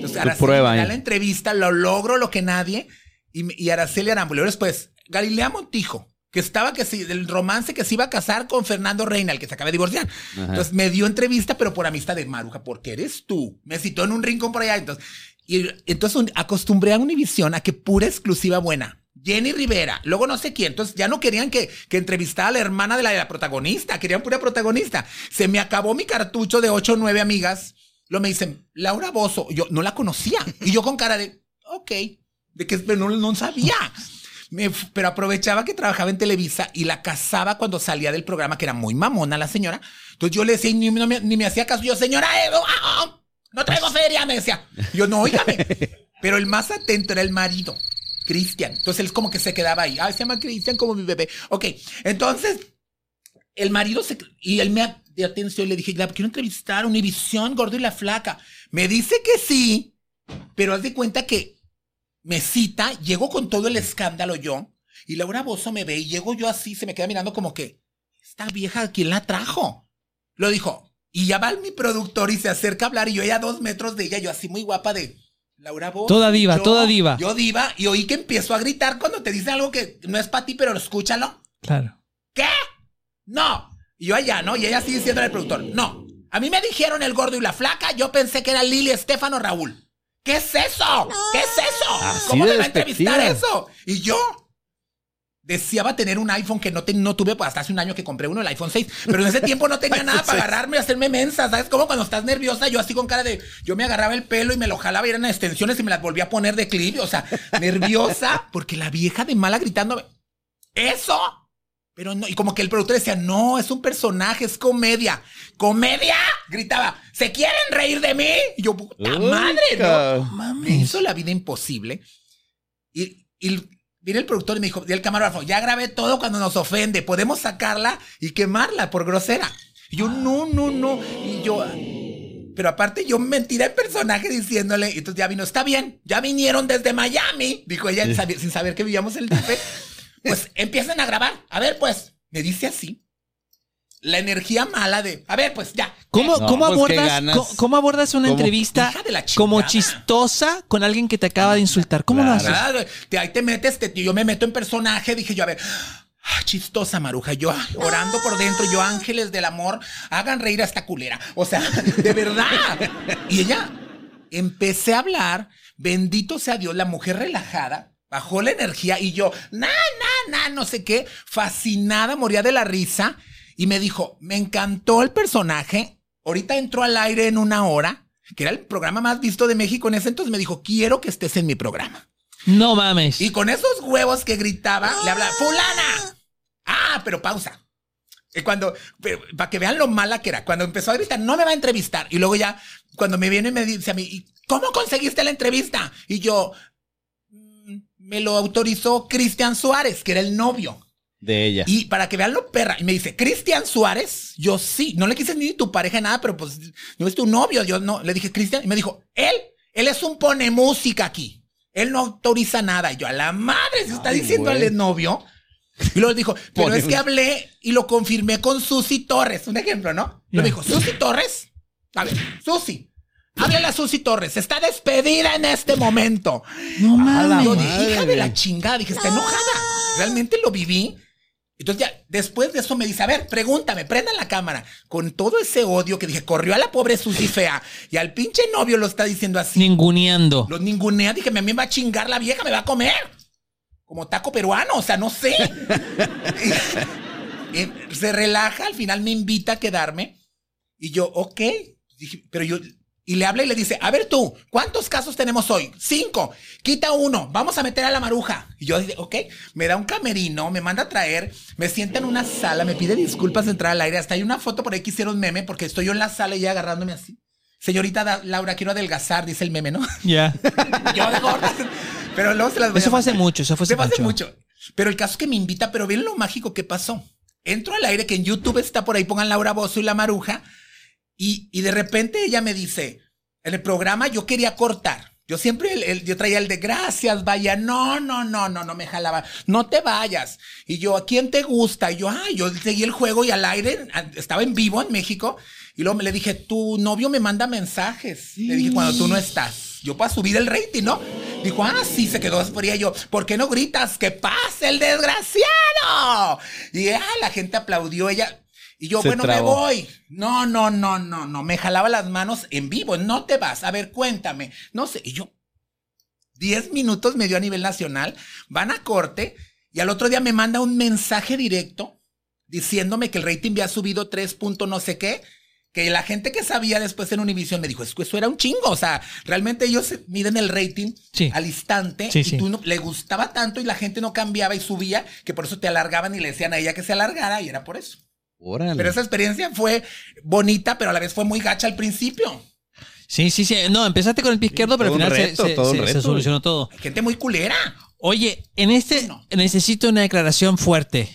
Entonces, Araceli prueba me da ahí. la entrevista, lo logro lo que nadie. Y, Araceli Arámbula. Después, Galilea Montijo, que estaba que sí, del romance que se iba a casar con Fernando Reina, el que se acaba de divorciar. Ajá. Entonces me dio entrevista, pero por amistad de Maruja, porque eres tú. Me citó en un rincón por allá. Entonces, y entonces un- acostumbré a Univisión a que pura exclusiva buena. Jenny Rivera, luego no sé quién. Entonces ya no querían que, que entrevistara a la hermana de la, de la protagonista, querían pura protagonista. Se me acabó mi cartucho de ocho o nueve amigas. Lo me dicen, Laura Bozo. Yo no la conocía. Y yo con cara de, ok, de que no, no sabía. Me pero aprovechaba que trabajaba en Televisa y la casaba cuando salía del programa, que era muy mamona la señora. Entonces yo le decía, ni, no me, ni me hacía caso. Yo, señora, eh, ah, ah, no traigo feria, me decía. Yo, no, óigame. [laughs] Pero el más atento era el marido, Cristian. Entonces él como que se quedaba ahí. Ay, se llama Cristian como mi bebé. Ok, entonces el marido se... Y él me... de atención. Le dije, la quiero entrevistar Univisión, gordo y la flaca. Me dice que sí, pero haz de cuenta que me cita, llego con todo el escándalo yo, y Laura Bozo me ve y llego yo así, se me queda mirando como que, esta vieja, ¿quién la trajo? Lo dijo, y ya va mi productor y se acerca a hablar y yo ya a dos metros de ella, yo así muy guapa de Laura Bozo. Toda diva, yo- toda diva. Yo diva, y oí que empiezo a gritar cuando te dicen algo que no es para ti, pero escúchalo. Claro. ¿Qué? No. Y yo allá, ¿no? Y ella sigue diciendo al productor, no. A mí me dijeron el gordo y la flaca, yo pensé que era Lili, Estefano, Raúl. ¿Qué es eso? ¿Qué es eso? Así ¿Cómo me va a entrevistar eso? Y yo deseaba tener un iPhone que no, te- no tuve pues, hasta hace un año que compré uno, el iPhone 6, pero en ese tiempo no tenía [laughs] nada para agarrarme y hacerme mensa, ¿sabes? Como cuando estás nerviosa, yo así con cara de, yo me agarraba el pelo y me lo jalaba y eran extensiones y me las volvía a poner de clip, o sea, nerviosa, porque la vieja de mala gritándome, ¿eso? Pero no, y como que el productor decía, no, es un personaje, es comedia. ¿Comedia? Gritaba, ¿se quieren reír de mí? Y yo, puta madre, ¿no? Me hizo la vida imposible. Y, y viene el productor y me dijo, y el camarógrafo, ya grabé todo cuando nos ofende, podemos sacarla y quemarla por grosera. Y yo, no, no, no. Y yo, pero aparte yo mentira en personaje diciéndole, y entonces ya vino, está bien, ya vinieron desde Miami, dijo ella sabi- sin saber que vivíamos el DF. Pues empiezan a grabar. A ver, pues, me dice así. La energía mala de, a ver, pues ya. ¿Cómo, No, cómo pues, ¿qué abordas, co- cómo abordas una ¿Cómo? entrevista como chistosa con alguien que te acaba de insultar? ¿Cómo lo haces? Te- ahí te metes, te- yo me meto en personaje, dije yo, a ver, ah, chistosa maruja, yo orando por dentro, yo ángeles del amor, hagan reír a esta culera. O sea, [laughs] de verdad. Y ella, empecé a hablar, bendito sea Dios, la mujer relajada, bajó la energía y yo, na, na, na, no sé qué, fascinada, moría de la risa y me dijo, me encantó el personaje, ahorita entró al aire en una hora, que era el programa más visto de México en ese entonces, me dijo, quiero que estés en mi programa. No mames. Y con esos huevos que gritaba, le hablaba, fulana. Ah, pero pausa. Y cuando, para que vean lo mala que era, cuando empezó a gritar, no me va a entrevistar. Y luego ya, cuando me viene y me dice a mí, "¿Y ¿cómo conseguiste la entrevista? Y yo, "Mm, me lo autorizó Cristian Suárez, que era el novio. De ella. Y para que vean lo perra, y me dice, Cristian Suárez, yo sí, no le quise ni tu pareja nada, pero pues no es tu novio, yo no, le dije Cristian, y me dijo, él, él es un pone música aquí, él no autoriza nada, y yo a la madre se está diciendo al novio, y luego dijo, pero es que hablé y lo confirmé con Susi Torres, un ejemplo, ¿no? Lo Ya. dijo, Susi Torres, a ver, Susi, háblale a Susi Torres, está despedida en este momento. No A la mames. Yo dije, madre. hija de la chingada, dije, está enojada. Realmente lo viví. Entonces ya, después de eso me dice, a ver, pregúntame, prendan la cámara. Con todo ese odio que dije, corrió a la pobre Susi fea y al pinche novio lo está diciendo así. Ninguneando. Los ningunea, dije, a mí me va a chingar la vieja, me va a comer. Como taco peruano, o sea, no sé. [laughs] Y- y se relaja, al final me invita a quedarme. Y yo, ok. Dije, pero yo, y le habla y le dice, a ver tú, ¿cuántos casos tenemos hoy? Cinco. Quita uno, vamos a meter a la maruja. Y yo dije, ok, me da un camerino, me manda a traer, me sienta en una sala, me pide disculpas de entrar al aire. Hasta hay una foto por ahí que hicieron meme porque estoy yo en la sala y ella agarrándome así. Señorita Da- Laura, quiero adelgazar, dice el meme, ¿no? Ya. [laughs] Yo de gorda. Pero luego se las voy Eso fue hace mucho, eso fue hace mucho. Pero el caso es que me invita, pero ven lo mágico que pasó. Entro al aire, que en YouTube está por ahí, pongan Laura Bozo y la Maruja, y, y de repente ella me dice, en el programa yo quería cortar. Yo siempre, el- el- yo traía el de gracias, vaya, no, no, no, no, no me jalaba, no te vayas. Y yo, ¿a quién te gusta? Y yo, ay, yo seguí el juego y al aire, estaba en vivo en México, y luego me le dije, tu novio me manda mensajes. Le dije, cuando tú no estás, yo para subir el rating, ¿no? Dijo, ah, sí, se quedó fría. Yo, ¿por qué no gritas? ¡Que pase el desgraciado! Y ah, la gente aplaudió ella. Y yo, Se bueno, trabó. me voy. No, no, no, no, no. Me jalaba las manos en vivo. No te vas. A ver, cuéntame. No sé. Y yo, 10 minutos me dio a nivel nacional. Van a corte. Y al otro día me manda un mensaje directo diciéndome que el rating había subido 3 punto no sé qué. Que la gente que sabía después en Univision me dijo, es que eso era un chingo. O sea, realmente ellos miden el rating Sí. al instante Sí, y sí. tú no, le gustaba tanto y la gente no cambiaba y subía, que por eso te alargaban y le decían a ella que se alargara y era por eso. Órale. Pero esa experiencia fue bonita, pero a la vez fue muy gacha al principio. Sí, sí, sí. No, empezaste con el pie izquierdo, pero al final se- reto, se, se- se solucionó todo. Hay gente muy culera. Oye, en este No. necesito una declaración fuerte.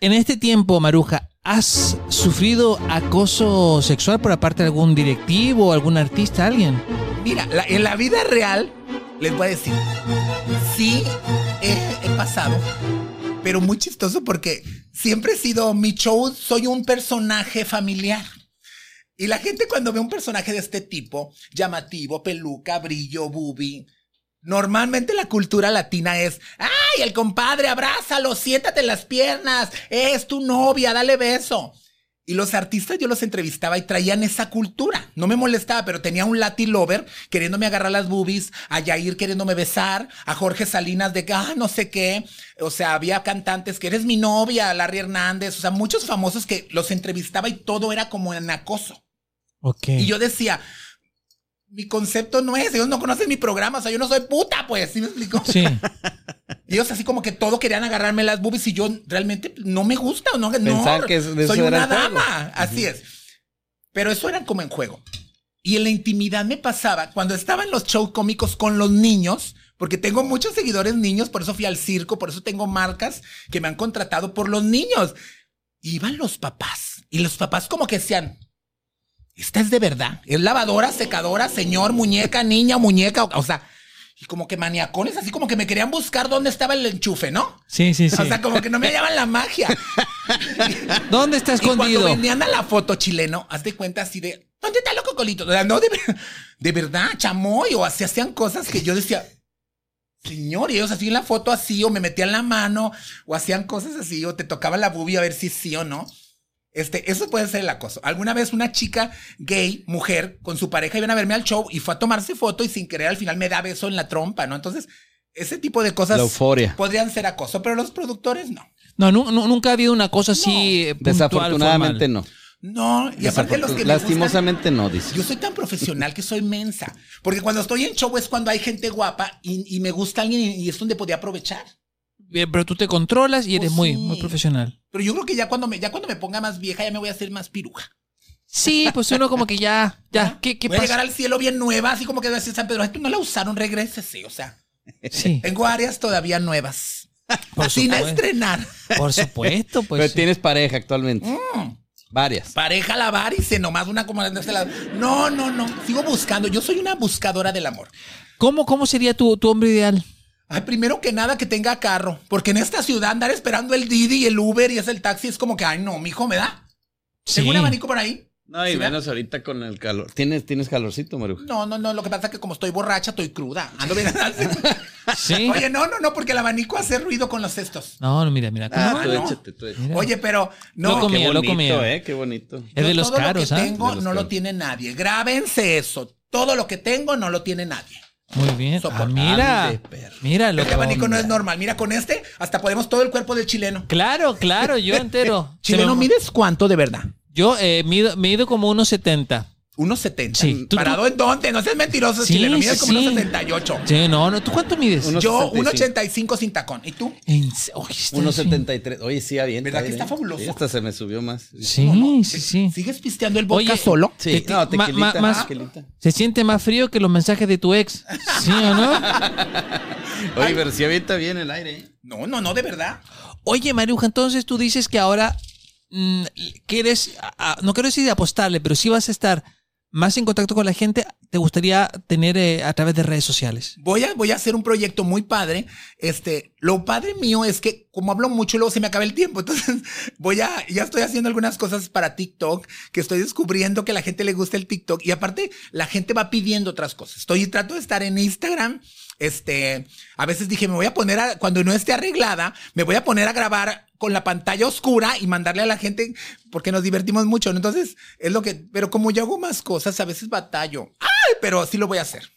En este tiempo, Maruja, ¿has sufrido acoso sexual por parte de algún directivo, algún artista, alguien? Mira, la- en la vida real, les voy a decir, sí he, he pasado, pero muy chistoso porque siempre he sido mi show, soy un personaje familiar. Y la gente cuando ve un personaje de este tipo, llamativo, peluca, brillo, bubi, normalmente la cultura latina es, ay, el compadre, abrázalo, siéntate en las piernas, es tu novia, dale beso. Y los artistas yo los entrevistaba y traían esa cultura. No me molestaba, pero tenía un Latin lover queriéndome agarrar las boobies, a Yair queriéndome besar, a Jorge Salinas de que, ah, no sé qué. O sea, había cantantes que eres mi novia, Larry Hernández, o sea, muchos famosos que los entrevistaba y todo era como en acoso. Ok. Y yo decía, mi concepto no es, ellos no conocen mi programa, o sea, yo no soy puta, pues, ¿sí me explico? Sí. [laughs] [laughs] Ellos así como que todo querían agarrarme las boobies y yo realmente no me gusta, no, Pensaban no, que de eso soy una dama, así es. Pero eso era como en juego. Y en la intimidad me pasaba cuando estaba en los shows cómicos con los niños, porque tengo muchos seguidores niños, por eso fui al circo, por eso tengo marcas que me han contratado por los niños. Iban los papás y los papás como que decían, esta es de verdad, es lavadora, secadora, señor, muñeca, niña, muñeca, o, o sea, y como que maniacones, así como que me querían buscar dónde estaba el enchufe, ¿no? Sí, sí, sí. O sea, como que no me hallaban la magia. [laughs] ¿Dónde está Y cuando escondido? venían a la foto chileno, haz de cuenta así de, ¿dónde está loco colito? O sea, no, de, [laughs] de verdad, chamoy, o así hacían cosas que yo decía, señor, y ellos así en la foto así, o me metían la mano, o hacían cosas así, o te tocaba la bubia a ver si sí o no. Este, eso puede ser el acoso. Alguna vez una chica gay, mujer, con su pareja iban a verme al show y fue a tomarse foto y sin querer al final me da beso en la trompa, ¿no? Entonces, ese tipo de cosas La euforia. podrían ser acoso, pero los productores no. No, nu- nu- nunca ha habido una cosa así eh, puntual, Desafortunadamente formal. no. No, y aparte los que me gustan- Lastimosamente no, dice. Yo soy tan profesional que soy mensa. Porque cuando estoy en show es cuando hay gente guapa y, y me gusta alguien y, y es donde podía aprovechar. Eh, Pero tú te controlas y eres Pues muy, sí. muy profesional. Pero yo creo que ya cuando me, ya cuando me ponga más vieja ya me voy a hacer más piruja. Sí, pues uno como que ya, [laughs] ya, ¿qué, qué voy a pasa? llegar al cielo bien nueva, así como que va a decir San Pedro, "Ay, tú no la usaron, regrésese. O sea, Sí, tengo áreas todavía nuevas. por [laughs] sin supuesto. estrenar. Por supuesto, pues. Pero sí. tienes pareja actualmente. Mm. Varias. Pareja lavar y se nomás una como de este lado. No, no, no. Sigo buscando. Yo soy una buscadora del amor. ¿Cómo, ¿Cómo sería tu, tu hombre ideal? Ay, primero que nada que tenga carro, porque en esta ciudad andar esperando el Didi y el Uber y es el taxi es como que, ay no, mijo, ¿me da? ¿Tengo un abanico por ahí? No, y ¿Sí, menos ahorita con el calor. ¿Tienes, tienes calorcito, Maruja? No, no, no, lo que pasa es que como estoy borracha, estoy cruda. Ando bien. [laughs] Sí. Oye, no, no, no, porque el abanico hace ruido con los cestos. No, no, mira, mira. Ah, tú no. échate, tú échate. Mira. Oye, pero no. Loco Qué mío, loco bonito, mío. eh, qué bonito. Es de los todo caros, lo que ¿ah? tengo no lo tiene nadie. Grábense eso. Todo lo que tengo no lo tiene nadie. Muy bien. Ah, mira. Mira lo Este abanico no es normal. Mira, con este hasta podemos todo el cuerpo del chileno. Claro, claro, yo [laughs] entero. ¿Chileno me- mides cuánto de verdad? Yo eh, mido, mido como unos 70. 1.70. Sí. ¿Tú- ¿Parado en dónde? No seas mentiroso, Sí, chileno. Mides sí, como sí. 1.78. Sí, no, no. ¿Tú cuánto mides? Unos- Yo 1.75. 1.85 sin tacón. ¿Y tú? En se- Oye, está- 1.73. Oye, sí, bien. ¿Verdad que está fabuloso? Sí, hasta se me subió más. Sí, sí, sí. ¿Sigues pisteando el vodka Oye, solo? Sí, Te- no, ma- ma- más- tequilita. Se siente más frío que los mensajes de tu ex. ¿Sí o no? [laughs] Oye, pero si avienta bien el aire. ¿eh? No, no, no, de verdad. Oye, Maruja, entonces tú dices que ahora mm, quieres, a- a- no quiero decir apostarle, pero sí vas a estar más en contacto con la gente, te gustaría tener eh, a través de redes sociales. Voy a, voy a hacer un proyecto muy padre. Este, lo padre mío es que como hablo mucho, luego se me acaba el tiempo. [laughs] Entonces voy a, ya estoy haciendo algunas cosas para TikTok, que estoy descubriendo que a la gente le gusta el TikTok. Y aparte, la gente va pidiendo otras cosas. Estoy, trato de estar en Instagram. Este, a veces dije, me voy a poner a, cuando no esté arreglada, me voy a poner a grabar con la pantalla oscura y mandarle a la gente porque nos divertimos mucho. ¿no? Entonces, es lo que, pero como yo hago más cosas, a veces batallo. ¡Ay! Pero sí lo voy a hacer.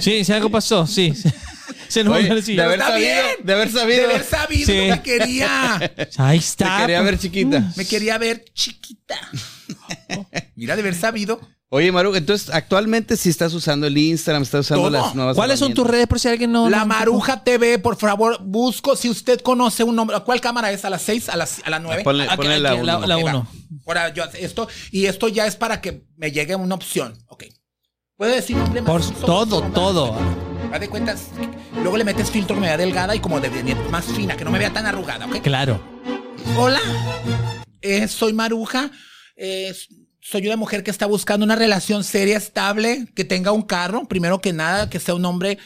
Sí, si algo pasó, sí. [laughs] Se nos Oye, sí. de haber sabido, bien. de haber sabido. De haber sabido Sí. lo que quería. [laughs] Ahí Te está. quería pues. ver chiquita. Me quería ver chiquita. [laughs] Mira, de haber sabido. Oye, Maru, entonces actualmente si estás usando el Instagram, estás usando Todo. las nuevas ¿Cuáles son tus redes por si alguien no... la no- Maruja TV, por favor, busco. Si usted conoce un nombre, ¿cuál cámara es? ¿A las seis? ¿A las, a las nueve? Ponle, Aquí- ponle aquí, la la- uno. la-. Ahora yo esto, y esto ya es para que me llegue una opción. Ok. ¿Puedo decir nombre Por más? todo, todo. Haz de cuentas. Luego le metes filtro que me vea delgada y como de, de- más fina, que no me vea tan arrugada, ¿ok? Claro. Hola. eh, soy Maruja. eh, soy una mujer que está buscando una relación seria, estable, que tenga un carro. Primero que nada, que sea un hombre,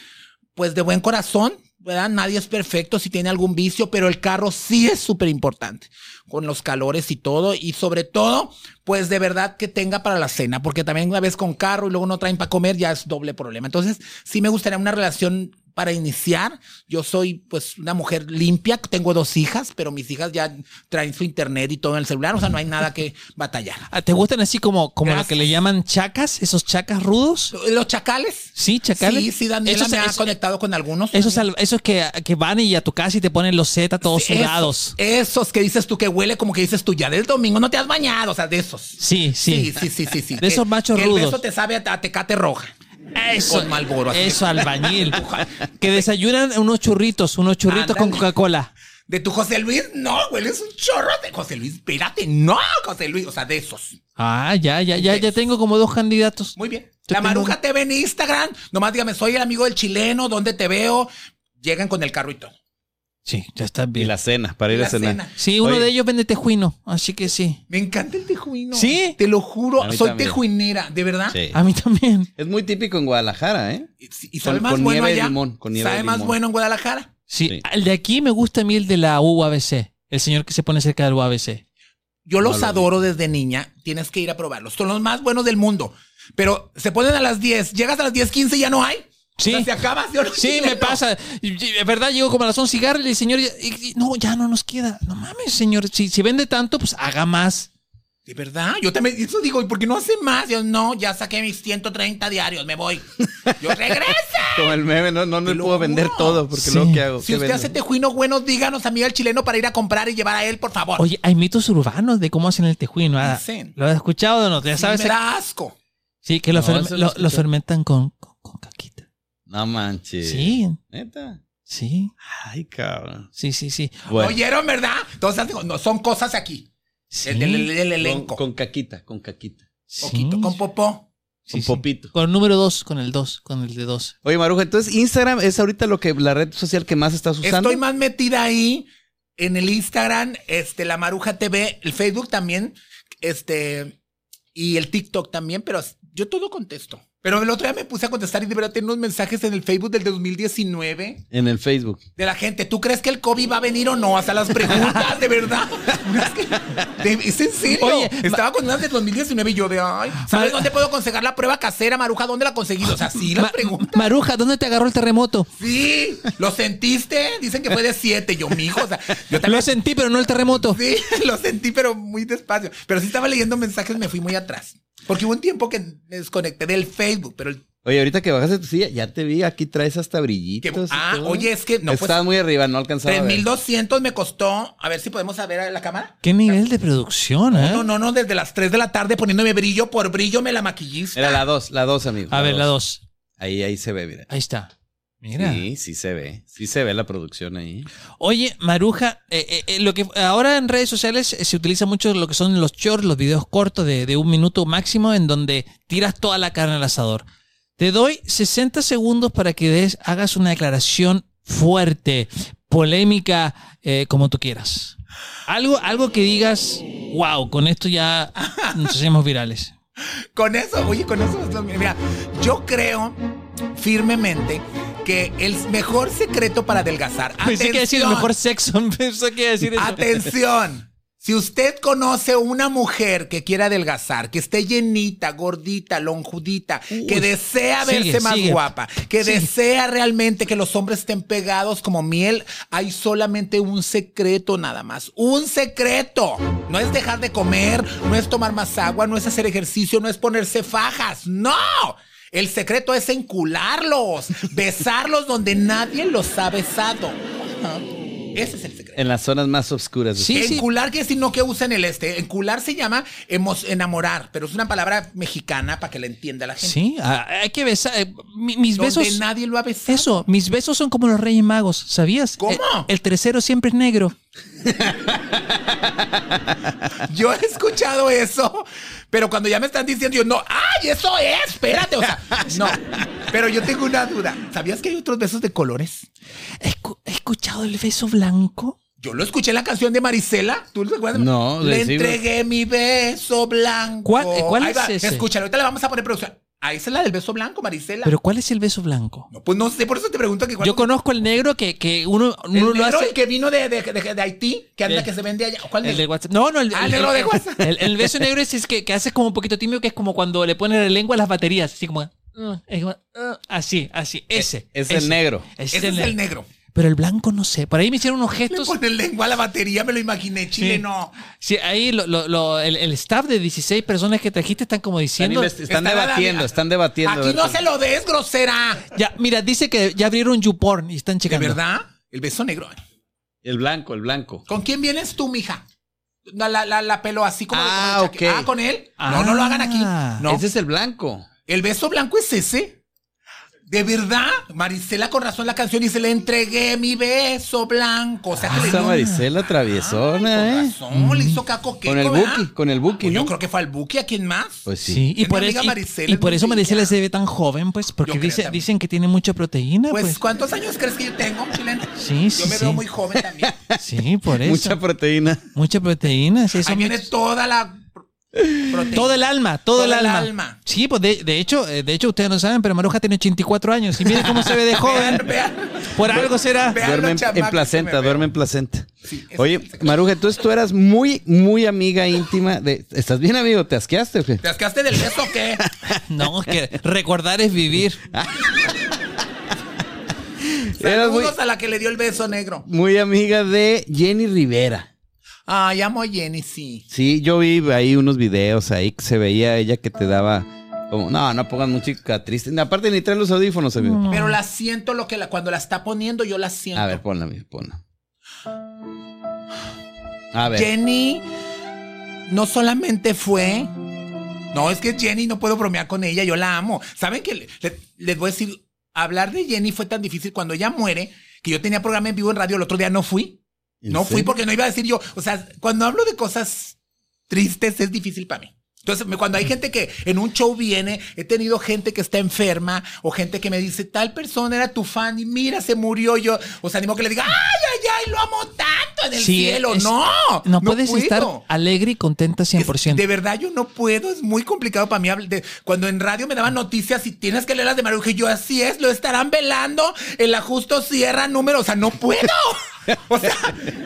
pues, de buen corazón. ¿Verdad? Nadie es perfecto si tiene algún vicio, pero el carro sí es súper importante. Con los calores y todo. Y sobre todo, pues de verdad que tenga para la cena. Porque también una vez con carro y luego no traen para comer, ya es doble problema. Entonces, sí me gustaría una relación para iniciar, yo soy pues una mujer limpia, tengo dos hijas, pero mis hijas ya traen su internet y todo en el celular, o sea, no hay nada que [laughs] batallar. Ah, ¿Te gustan así como, como lo que le llaman chacas? ¿Esos chacas rudos? ¿Los chacales? Sí, chacales. Sí, sí, Daniela Esos- me ha esos- conectado con algunos. Esos, esos que, que van y a tu casa y te ponen los Z todos Sí, sudados. Esos, esos que dices tú que huele como que dices tú ya del domingo no te has bañado, o sea, de esos. Sí, sí. Sí, sí, sí, sí. sí. [laughs] De esos machos rudos. beso te sabe a, a tecate roja. Eso, Con Marlboro, así. eso, albañil. [laughs] que desayunan unos churritos, unos churritos con. Coca-Cola. De tu José Luis, no, hueles un chorro de José Luis. Espérate, no, José Luis, o sea, de esos. Ah, ya, ya, ya, ya tengo como dos candidatos. Muy bien. Yo La tengo- Maruja TV en Instagram. Nomás dígame, soy el amigo del chileno, ¿dónde te veo? Llegan con el carro y todo. Sí, ya está Y bien. la cena, para ir La a cenar. cena. Sí, uno Oye. de ellos vende tejuino, así que sí. Me encanta el tejuino. ¿Sí? Te lo juro, A mí soy también. tejuinera, ¿de verdad? Sí. A mí también. Es muy típico en Guadalajara, ¿eh? Y, y sabe Con- más con bueno nieve de allá. limón, con nieve sabe más limón. bueno en Guadalajara. Sí, Sí. el de aquí me gusta a mí el de la UABC. El señor que se pone cerca del UABC. Yo los lo adoro desde niña. Tienes que ir a probarlos. Son los más buenos del mundo. Pero se ponen a las 10. Llegas a las 10.15 y ya no hay. Sí. O sea, se acaba. ¿sí no? Sí, me [laughs] pasa. Es verdad, llego como a las 11 y el señor, y- y- no, ya no nos queda. No mames, señor. Si, si vende tanto, pues haga más. De verdad. Yo también, eso digo, ¿y por qué no hace más? Yo, no, ya saqué mis 130 diarios, me voy. Yo regresa. [laughs] Como el meme, no, no Te me puedo vender juro. todo, porque Sí. luego ¿qué hago? Si ¿Qué usted vendo? hace tejuino bueno, díganos a Miguel Chileno para ir a comprar y llevar a él, por favor. Oye, hay mitos urbanos de cómo hacen el tejuino. ¿ah? ¿Lo has escuchado o no? Ya Sí, sabes. me da asco. Sí, que lo, No, fermentan con, con. No manches. Sí, ¿Neta? sí, Ay, cabrón. sí, sí, sí. Bueno, ¿Oyeron, verdad? Entonces, digo, no, son cosas aquí. Sí, El, el- el- el con, elenco. con caquita, con caquita. sí. Poquito, con popó. Sí, con sí. popito. Con el número 2, con el 2, con el de 2. Oye, Maruja, entonces Instagram es ahorita lo que la red social que más estás usando. Estoy más metida ahí en el Instagram, este, la Maruja TV, el Facebook también, este, y el TikTok también, pero yo todo contesto. Pero el otro día me puse a contestar y de verdad tengo unos mensajes en el Facebook del 2019 En el Facebook. de la gente. ¿Tú crees que el COVID va a venir o no? Hasta las preguntas, de verdad. Es, que- de- es en serio. Oye, Estaba con unas del 2019 y yo de, ay, ¿sabes dónde puedo conseguir la prueba casera, Maruja? ¿Dónde la conseguí? O sea, sí, las Ma- preguntas. Maruja, ¿dónde te agarró el terremoto? Sí, ¿lo sentiste? Dicen que fue de siete. Yo, mijo, o sea, yo Lo también. sentí, pero no el terremoto. Sí, [laughs] lo sentí, pero muy despacio. Pero sí estaba leyendo mensajes, me fui muy atrás. Porque hubo un tiempo que me desconecté del Facebook, pero el- Oye, ahorita que bajaste tu silla, ya te vi, aquí traes hasta que, brillitos. ah, todo. oye, es que no, pues Estabas muy arriba, no alcanzaba. a ver. 3200 me costó. A ver si podemos ver a la cámara. ¿Qué nivel de producción, eh? No, no, no, desde las 3 de la tarde poniéndome brillo por brillo me la maquillista. Era la dos, la dos, amigo. A ver, la 2. Ahí, ahí se ve, mira. Ahí está. Mira. Sí, sí se ve. Sí se ve la producción ahí. Oye, Maruja, eh, eh, eh, lo que ahora en redes sociales se utiliza mucho lo que son los shorts, los videos cortos de, de un minuto máximo, en donde tiras toda la carne al asador. Te doy 60 segundos para que des, hagas una declaración fuerte, polémica, eh, como tú quieras. Algo, algo que digas, wow, con esto ya nos hacemos virales. [laughs] Con eso, oye, con eso. Mira, yo creo firmemente que el mejor secreto para adelgazar. [laughs] Pensé que decir el mejor sexo, [laughs] pensé que decir eso. Atención. Si usted conoce una mujer que quiera adelgazar, que esté llenita, gordita, lonjudita, que desea Sigue, verse más sigue. guapa, que Sigue. desea realmente que los hombres estén pegados como miel, hay solamente un secreto nada más. Un secreto. No es dejar de comer, no es tomar más agua, no es hacer ejercicio, no es ponerse fajas. No. El secreto es encularlos, besarlos donde nadie los ha besado. Ajá. Ese es el secreto. En las zonas más oscuras. Sí, sí. Encular que si no que usa en el este. Encular se llama enamorar, pero es una palabra mexicana para que la entienda la gente. Sí, ah, hay que besar. eh, mi- mis Donde besos. nadie lo ha besado. Eso, mis besos son como los Reyes Magos, ¿sabías? ¿Cómo? El, el tercero siempre es negro. [laughs] [laughs] Yo he escuchado eso, pero cuando ya me están diciendo, yo no, ¡ay, eso es! Espérate, o sea, [laughs] no. Pero yo tengo una duda. ¿Sabías que hay otros besos de colores? ¿He escu- he escuchado el beso blanco? Yo lo escuché en la canción de Marisela. ¿Tú te acuerdas? No, Le entregué mi beso blanco. ¿Cuál- cuál Ahí es va, ese? Escúchalo, ahorita le vamos a poner producción. Ahí es la del beso blanco, Marisela. Pero ¿cuál es el beso blanco? No, pues no sé, por eso te pregunto que Yo conozco el negro que, que uno, el uno lo negro, hace. el que vino de, de, de- de Haití, que anda El- que se vende allá. ¿Cuál El de? WhatsApp. No, no, el, Ah, el el- negro de el- WhatsApp. el- el beso negro ese es que, que haces como un poquito tímido, que es como cuando le ponen la lengua a las baterías. Así como. uh, es como, uh, así, así. Ese. Es ese. el negro. Ese Ese es el negro. Pero el blanco no sé. Por ahí me hicieron unos Le gestos. pone lengua a la batería, me lo imaginé. Chile Sí. no. Sí, ahí lo- lo- lo- el, el staff de 16 personas que trajiste están como diciendo. están la- debatiendo, están debatiendo. Aquí no se lo des, grosera. Ya, mira, dice que ya abrieron YouPorn y están ¿De checando. verdad? El beso negro. El blanco, el blanco. ¿Con quién vienes tú, mija? La, la, la, la pelo así como. de- Ah, como de ok. Ah, con él. No, no lo hagan aquí. Ah, No. Ese es el blanco. El beso blanco es ese. ¿De verdad? Marisela con razón la canción dice, le entregué mi beso blanco. O sea que le Esa dio... Marisela Ay, traviesona, con ¿eh? razón, le hizo caco Con el ¿verdad? Buki, con el Buki, Pues ¿no? Yo creo que fue al Buki, ¿a quién más? Pues sí. Sí, y Es por, amiga y- Marisela, y es por eso Marisela se ve tan joven, pues, porque dice- dicen que tiene mucha proteína, Pues, pues. ¿cuántos años crees que yo tengo, chileno? Sí, sí, Yo me sí. veo muy joven también. Sí, por [laughs] eso. Mucha proteína. Mucha proteína. Sí, eso Ahí me- viene toda la proteína. Todo el alma, todo, Todo el, el alma. alma. Sí, pues de, de hecho, eh, de hecho ustedes no saben, pero Maruja tiene 84 años y miren cómo se ve de [laughs] joven. Vean, vean. Por algo será. Duerme en, placenta, duerme en placenta. Sí, Oye. Maruja, entonces tú eras muy, muy amiga íntima de... ¿Estás bien, amigo? ¿Te asqueaste o qué? ¿Te ascaste del beso o qué? [laughs] No, es que recordar es vivir. [laughs] Muy, Saludos a la que le dio el beso negro. muy amiga de Jenny Rivera. Ay, amo a Jenny, sí. Sí, yo vi ahí unos videos ahí que se veía ella que te daba como, no, no pongan música triste. Aparte ni traen los audífonos, amigo. Pero la siento lo que la, cuando la está poniendo, yo la siento. A ver, ponla, amigo, ponla. A ver. Jenny no solamente fue. No, es que Jenny no puedo bromear con ella, yo la amo. ¿Saben que le- le- les voy a decir? Hablar de Jenny fue tan difícil cuando ella muere que yo tenía programa en vivo en radio, el otro día no fui. ¿En No fui porque no iba a decir yo. O sea, cuando hablo de cosas tristes es difícil para mí. Entonces, cuando hay gente que en un show viene, he tenido gente que está enferma o gente que me dice, tal persona era tu fan y mira, se murió yo. O sea, animo que le diga, ay, ay, ay, lo amo tanto en el Sí, cielo. es- no, No puedes puedo. estar alegre y contenta 100%. Es- de verdad, yo no puedo, es muy complicado para mí. de- cuando en radio me daban noticias y tienes que leerlas de Maruja, yo así es, lo estarán velando, el ajusto cierra número, o sea, no puedo. [laughs] [laughs] o sea,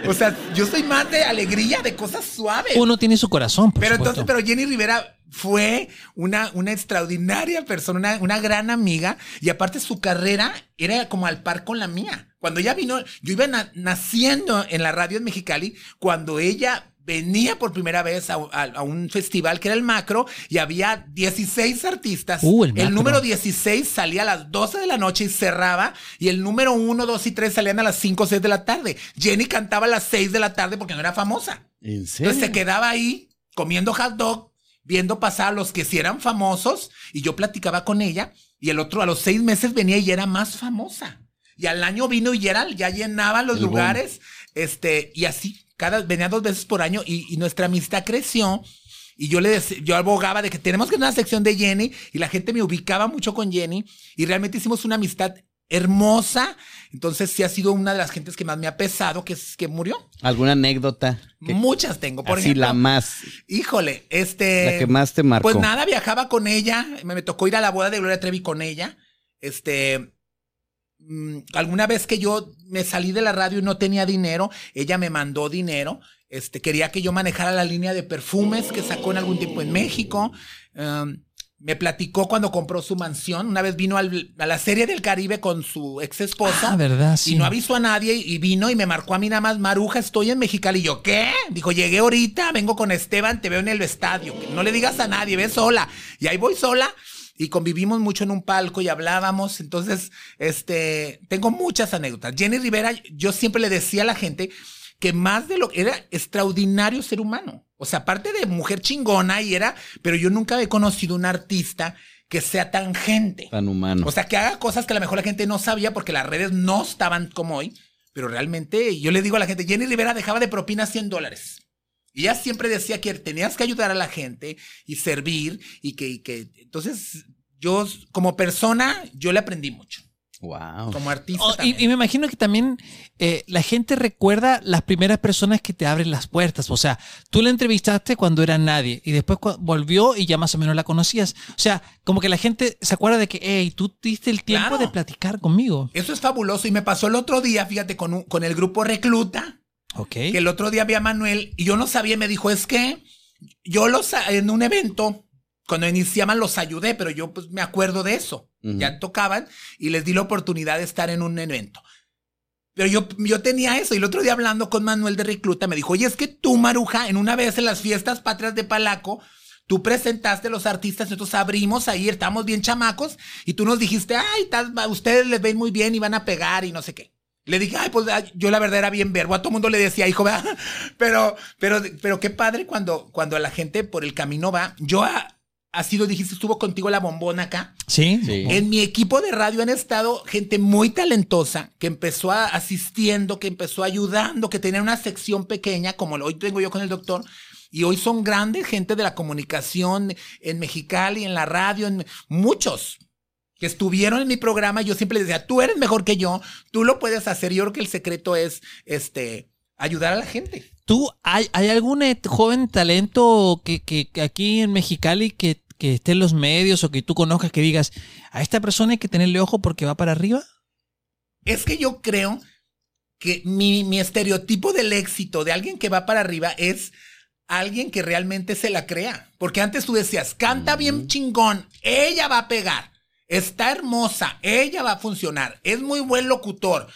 o sea, yo soy más de alegría, de cosas suaves. Uno tiene su corazón, por Pero supuesto. entonces, pero Jenny Rivera fue una, una extraordinaria persona, una, una gran amiga, y aparte su carrera era como al par con la mía. Cuando ella vino, yo iba na- naciendo en la radio en Mexicali, cuando ella venía por primera vez a, a- a un festival que era el Macro y había 16 artistas. Uh, el Macro. número 16 salía a las 12 de la noche y cerraba y el número 1, 2 y 3 salían a las 5 o 6 de la tarde. Jenny cantaba a las 6 de la tarde porque no era famosa. ¿En serio? Entonces se quedaba ahí comiendo hot dog, viendo pasar a los que sí eran famosos y yo platicaba con ella y el otro a los seis meses venía y era más famosa. Y al año vino y era, ya llenaba los El boom. lugares, este, y así, cada, venía dos veces por año y, y nuestra amistad creció. Y yo le yo abogaba de que tenemos que una sección de Jenny y la gente me ubicaba mucho con Jenny y realmente hicimos una amistad hermosa. Entonces sí ha sido una de las gentes que más me ha pesado, que es que murió. ¿Alguna anécdota? que- Muchas tengo. Por así ejemplo, la más. Híjole, este. La que más te marcó. Pues nada, viajaba con ella. Me, me tocó ir a la boda de Gloria Trevi con ella. Este. Mm, alguna vez que yo me salí de la radio y no tenía dinero, ella me mandó dinero. Este, quería que yo manejara la línea de perfumes que sacó en algún tiempo en México. Um, me platicó cuando compró su mansión. Una vez vino al- a la serie del Caribe con su ex esposa. Ah, ¿verdad? Sí. Y no avisó a nadie y vino y me marcó a mí nada más, Maruja, estoy en Mexicali. Y yo, ¿qué? Dijo, llegué ahorita, vengo con Esteban, te veo en el estadio. No le digas a nadie, ve sola. Y ahí voy sola y convivimos mucho en un palco y hablábamos. Entonces, este, tengo muchas anécdotas. Jenny Rivera, yo siempre le decía a la gente que más de lo que era extraordinario ser humano. O sea, aparte de mujer chingona y era, pero yo nunca he conocido un artista que sea tan gente. Tan humano. O sea, que haga cosas que a lo mejor la gente no sabía porque las redes no estaban como hoy. Pero realmente yo le digo a la gente, Jenny Rivera dejaba de propina 100 dólares. Y ella siempre decía que tenías que ayudar a la gente y servir y que, y que entonces yo como persona, yo le aprendí mucho. Wow. como artista. Oh, y, me imagino que también eh, la gente recuerda las primeras personas que te abren las puertas. O sea, tú la entrevistaste cuando era nadie y después volvió y ya más o menos la conocías. O sea, como que la gente se acuerda de que, hey, tú diste el tiempo Claro. de platicar conmigo. Eso es fabuloso y me pasó el otro día, fíjate, con, un- con el grupo Recluta, Ok. que el otro día vi a Manuel y yo no sabía, me dijo, es que yo los en un evento, cuando iniciaban los ayudé, pero yo pues me acuerdo de eso. Ya tocaban y les di la oportunidad de estar en un evento. Pero yo, yo tenía eso y el otro día hablando con Manuel de Recluta me dijo, oye, es que tú, Maruja, en una vez en las fiestas patrias de Palaco, tú presentaste a los artistas, nosotros abrimos ahí, estábamos bien chamacos y tú nos dijiste, ay, ustedes les ven muy bien y van a pegar y no sé qué. Le dije, ay, pues yo la verdad era bien verbo, a todo mundo le decía, hijo, ¿verdad? [laughs] Pero, pero, pero qué padre cuando, cuando la gente por el camino va. Yo ha, ha sido, dijiste, estuvo contigo la bombona acá. Sí. Sí. En mi equipo de radio han estado gente muy talentosa que empezó a- asistiendo, que empezó ayudando, que tenía una sección pequeña, como lo- hoy tengo yo con el doctor, y hoy son grandes gente de la comunicación en Mexicali, en la radio, en muchos que estuvieron en mi programa. Yo siempre les decía, tú eres mejor que yo, tú lo puedes hacer. Yo creo que el secreto es este ayudar a la gente. ¿Tú, hay, hay algún eh, joven talento que, que- que aquí en Mexicali que, que esté en los medios o que tú conozcas que digas, a esta persona hay que tenerle ojo porque va para arriba? Es que yo creo que mi, mi estereotipo del éxito de alguien que va para arriba es alguien que realmente se la crea. Porque antes tú decías, canta bien chingón, ella va a pegar, está hermosa, ella va a funcionar, es muy buen locutor.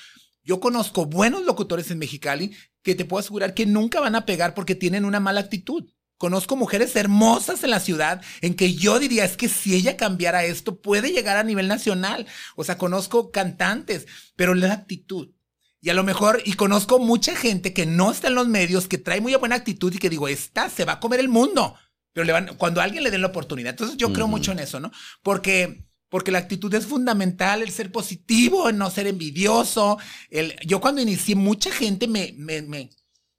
Yo conozco buenos locutores en Mexicali que te puedo asegurar que nunca van a pegar porque tienen una mala actitud. Conozco mujeres hermosas en la ciudad en que yo diría es que si ella cambiara esto puede llegar a nivel nacional. O sea, conozco cantantes, pero la actitud. Y a lo mejor, y conozco mucha gente que no está en los medios, que trae muy buena actitud y que digo, esta se va a comer el mundo. Pero le van, cuando a alguien le den la oportunidad. Entonces yo creo mucho en eso, ¿no? Porque, porque la actitud es fundamental, el ser positivo, el no ser envidioso. El, yo cuando inicié, mucha gente me, me, me,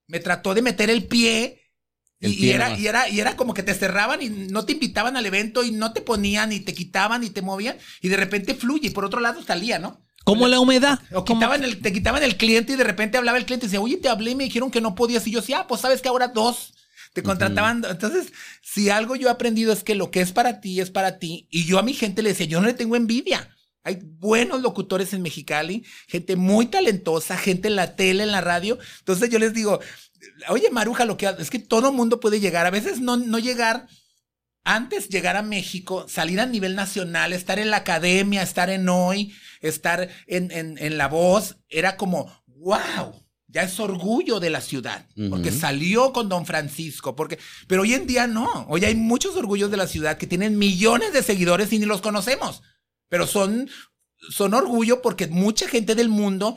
me trató de meter el pie. Y, El y pie era, y, era, y era como que te cerraban y no te invitaban al evento y no te ponían y te quitaban y te movían y de repente fluye y por otro lado salía, ¿no? Como la humedad. O quitaban el, te quitaban el cliente y de repente hablaba el cliente y decía, oye, te hablé y me dijeron que no podías. Y yo decía, ah, pues sabes que ahora dos te contrataban. Entonces, si algo yo he aprendido es que lo que es para ti es para ti. Y yo a mi gente le decía, yo no le tengo envidia. Hay buenos locutores en Mexicali, gente muy talentosa, gente en la tele, en la radio. Entonces yo les digo, oye, Maruja, lo que es que todo mundo puede llegar. A veces no, no llegar antes llegar a México, salir a nivel nacional, estar en la academia, estar en hoy, estar en, en, en la voz, era como, wow, ya es orgullo de la ciudad, porque salió con Don Francisco, porque, pero hoy en día no, hoy hay muchos orgullos de la ciudad que tienen millones de seguidores y ni los conocemos, pero son, son orgullo porque mucha gente del mundo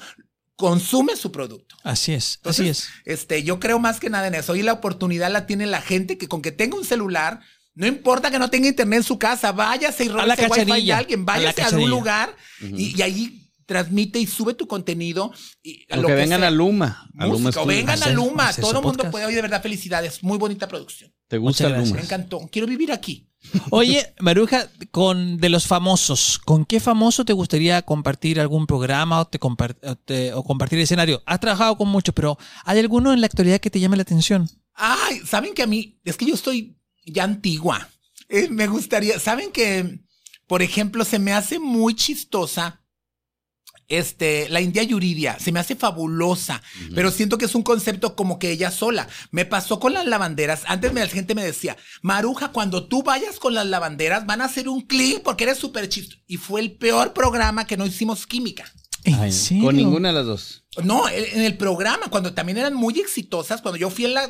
consume su producto. Así es, Entonces, así es. Este, yo creo más que nada en eso. Y la oportunidad la tiene la gente que con que tenga un celular, no importa que no tenga internet en su casa, váyase y A la wifi de alguien, váyase a, un lugar y, y ahí transmite y sube tu contenido. Y O lo que vengan sea. a Luma. A Luma Música, o vengan a Luma, hacer todo el mundo puede, oye, de verdad, felicidades, muy bonita producción. ¿Te gusta Muchas Luma? Me encantó, quiero vivir aquí. Oye, Maruja, con de los famosos, ¿con qué famoso te gustaría compartir algún programa o, te compar- o te- o compartir escenario? Has trabajado con muchos, pero ¿hay alguno en la actualidad que te llame la atención? Ay, saben que a mí, es que yo estoy ya antigua. Eh, me gustaría, saben que, por ejemplo, se me hace muy chistosa. Este, la India Yuridia, se me hace fabulosa, pero siento que es un concepto como que ella sola. Me pasó con las lavanderas. Antes me, la gente me decía, Maruja, cuando tú vayas con las lavanderas van a hacer un clic porque eres súper chistoso. Y fue el peor programa que no hicimos química. ¿En Ay, serio? Con ninguna de las dos. No, en el programa, cuando también eran muy exitosas, cuando yo fui en la.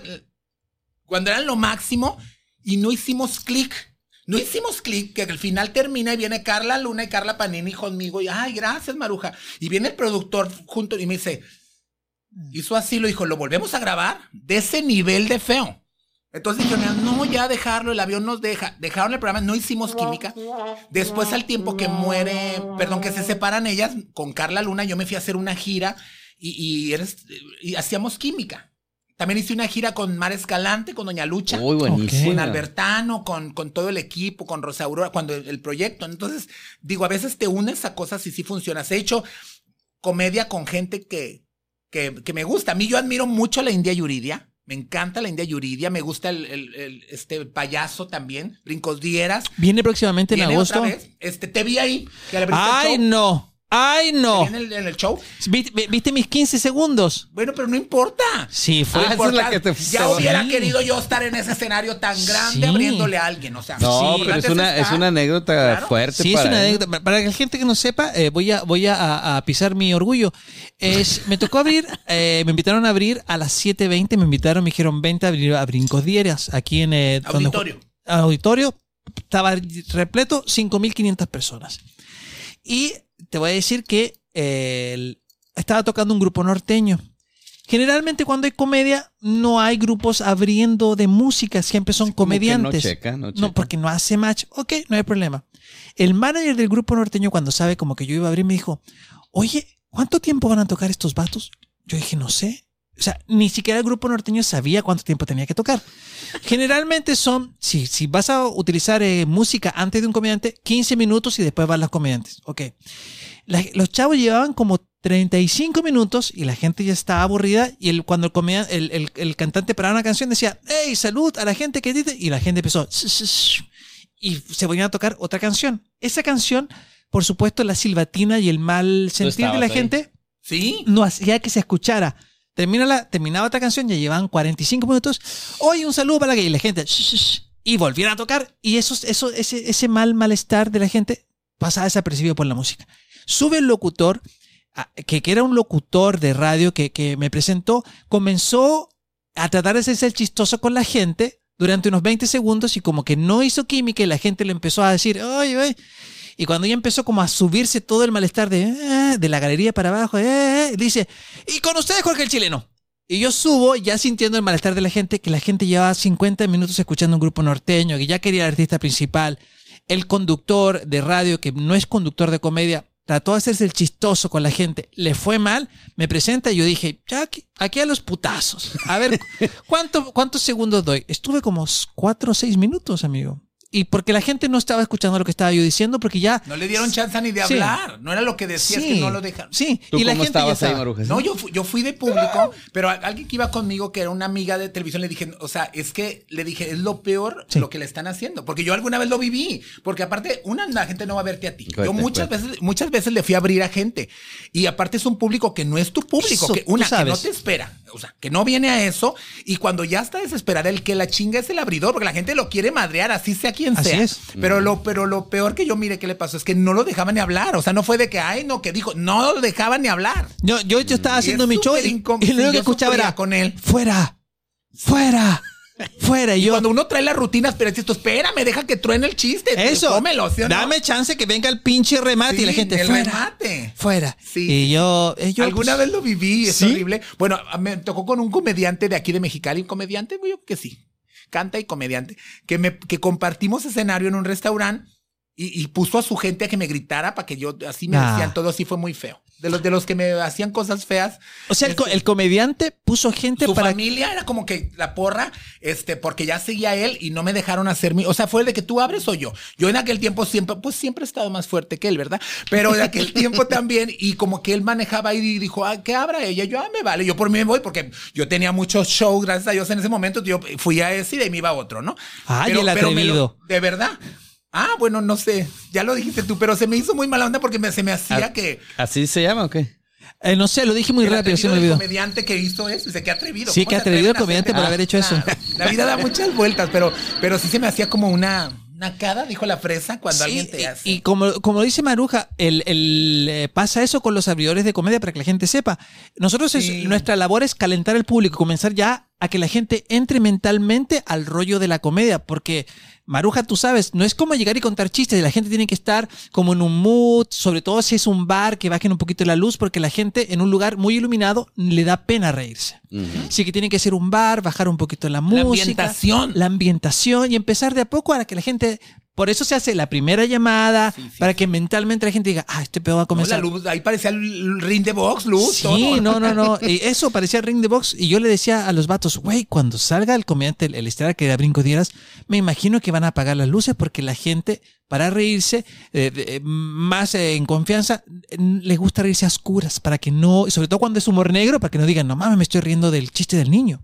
Cuando eran lo máximo y no hicimos clic. No hicimos clic, que al final termina y viene Carla Luna y Carla Panini conmigo y, ay, gracias, Maruja. Y viene el productor junto y me dice, hizo así, lo dijo, lo volvemos a grabar de ese nivel de feo. Entonces dijeron, no, ya dejarlo, el avión nos deja. Dejaron el programa, no hicimos química. Después al tiempo que muere, perdón, que se separan ellas, con Carla Luna yo me fui a hacer una gira y, y, eres, y hacíamos química. También hice una gira con Mar Escalante, con Doña Lucha. Uy, buenísimo. Con Albertano, con, con todo el equipo, con Rosa Aurora, cuando el, el proyecto. Entonces, digo, a veces te unes a cosas y sí funcionas. He hecho comedia con gente que, que, que me gusta. A mí yo admiro mucho a la India Yuridia. Me encanta la India Yuridia. Me gusta el, el- el- este payaso también, Brincos Dieras. Viene próximamente en Viene agosto. otra vez. Este, te vi ahí. Que Ay, show. no. Ay, no. en el, en el show. ¿Viste, viste mis 15 segundos? Bueno, pero no importa. Sí, fue. Ah, esa es la que te ya hubiera querido yo estar en ese escenario tan grande Sí. abriéndole a alguien. O sea, No, Sí. pero es una, es una anécdota Claro. fuerte Sí, es una él. anécdota. Para la gente que no sepa, eh, voy, a, voy a, a pisar mi orgullo. Es, me tocó abrir, [laughs] eh, me invitaron a abrir a las 7.20, me invitaron, me dijeron, vente a abrir a Brincos Dieras, aquí en... eh, donde- Auditorio. auditorio, estaba repleto, 5.500 personas. Y te voy a decir que eh, estaba tocando un grupo norteño. Generalmente cuando hay comedia no hay grupos abriendo de música, siempre son comediantes. No checa, no checa. No, porque no hace match. Ok, no hay problema. El manager del grupo norteño, cuando sabe como que yo iba a abrir, me dijo, oye, ¿cuánto tiempo van a tocar estos vatos? Yo dije, no sé. O sea, ni siquiera el grupo norteño sabía cuánto tiempo tenía que tocar. Generalmente son, si, si vas a utilizar eh, música antes de un comediante, 15 minutos y después van los comediantes. Ok. La- los chavos llevaban como 35 minutos y la gente ya estaba aburrida y el, cuando el, comedia- el, el- el cantante paraba una canción decía, hey, salud a la gente que dice, y la gente empezó, y se ponían a tocar otra canción. Esa canción, por supuesto, la silbatina y el mal sentir de la ahí. gente Sí. no hacía que se escuchara. Termina la, terminaba otra canción, ya llevaban 45 minutos. Oye, un saludo para la la gente. Y volvieron a tocar. Y eso, eso, ese, ese mal malestar de la gente pasaba desapercibido por la música. Sube el locutor, a- que, que era un locutor de radio que, que me presentó, comenzó a tratar de el chistoso con la gente durante unos 20 segundos y como que no hizo química y la gente le empezó a decir, oye, oye. Y cuando ya empezó como a subirse todo el malestar de, "Eh", de la galería para abajo, eh, eh, dice, y con ustedes Jorge el chileno. Y yo subo ya sintiendo el malestar de la gente, que la gente llevaba 50 minutos escuchando un grupo norteño, que ya quería el artista principal. El conductor de radio, que no es conductor de comedia, trató de hacerse el chistoso con la gente. Le fue mal, me presenta y yo dije, ya aquí, aquí a los putazos. A ver, [laughs] ¿cuánto, ¿cuántos segundos doy? Estuve como 4 o 6 minutos, amigo. Y porque la gente no estaba escuchando lo que estaba yo diciendo, porque ya... No le dieron chance ni de Sí. hablar. No era lo que decías Sí, que no lo dejaron. Sí, ¿Tú y la gente ya estabas ahí? No, yo fui, yo fui de público, pero a- alguien que iba conmigo, que era una amiga de televisión, le dije, o sea, es que le dije, es lo peor Sí. lo que le están haciendo. Porque yo alguna vez lo viví. Porque aparte, una, la gente no va a verte a ti. Cuente, yo muchas cuente. veces, muchas veces le fui a abrir a gente. Y aparte es un público que no es tu público, Eso, que una, que no te espera. O sea, que no viene a eso. Y cuando ya está desesperada, el que la chinga es el abridor, porque la gente lo quiere madrear, así sea quien Así sea. es. Pero lo, pero lo peor que yo mire que le pasó es que no lo dejaban ni hablar. O sea, no fue de que, ay, no, que dijo, no lo dejaban ni hablar. Yo, yo, yo estaba haciendo es mi show y, y lo único que yo escuchaba era con él. fuera, fuera, fuera. Y yo, cuando uno trae las rutinas, pero esto, espérame, deja que truene el chiste. eso, Cómelo, ¿sí o no? dame chance que venga el pinche remate y la gente el fuera, remate. fuera. Sí. Y yo, eh, yo, Alguna pues, vez lo viví, es ¿Sí? horrible. Bueno, me tocó con un comediante de aquí de Mexicali, un comediante, güey, que sí, canta y comediante, que me que compartimos escenario en un restaurante y, y puso a su gente a que me gritara para que yo así me Ah. decían todo así fue muy feo. De los de los que me hacían cosas feas. O sea, el, este, el comediante puso gente su para familia era como que la porra, este, porque ya seguía él y no me dejaron hacer mi, o sea, fue el de que tú abres o yo. Yo en aquel tiempo siempre, pues siempre he estado más fuerte que él, ¿verdad? Pero en aquel tiempo [laughs] también, y como que él manejaba y dijo, ah, que abra ella, yo, ah, me vale, yo por mí me voy, porque yo tenía muchos shows, gracias a Dios, en ese momento, yo fui a ese y de me iba a otro, ¿no? Ay, el me lo- atrevido. de verdad. Ah, bueno, no sé, ya lo dijiste tú, pero se me hizo muy mala onda porque me- se me hacía Ah, que ¿Así se llama o qué? Eh, no sé, lo dije muy el rápido, se me olvidó. comediante que hizo eso, dice, qué atrevido. Sí, ¿cómo qué se atrevido el comediante por haber hecho eso. La vida da muchas vueltas, pero, pero sí se me hacía como una nacada, dijo la fresa, cuando Sí, alguien te y- hace. Y, como, como dice Maruja, el, el, eh, pasa eso con los abridores de comedia para que la gente sepa. Nosotros, es- nuestra labor es calentar al público, comenzar ya a que la gente entre mentalmente al rollo de la comedia, porque Maruja, tú sabes, no es como llegar y contar chistes, la gente tiene que estar como en un mood, sobre todo si es un bar, que bajen un poquito la luz, porque la gente en un lugar muy iluminado le da pena reírse. Así que tiene que ser un bar, bajar un poquito la música. ambientación. La ambientación y empezar de a poco a que la gente Por eso se hace la primera llamada, Sí, sí, para que mentalmente la gente diga, ah, este pedo va a No, la comenzar. luz, ahí parecía el ring de box, luz. Sí, todo. no, no, no. [laughs] Y eso parecía ring de box. Y yo le decía a los vatos, güey, cuando salga el comediante, el, el estelar que era Brinco Dieras, me imagino que van a apagar las luces porque la gente, para reírse eh, eh, más eh, en confianza, les gusta reírse a oscuras, para que no, y sobre todo cuando es humor negro, para que no digan, no mames, me estoy riendo del chiste del niño.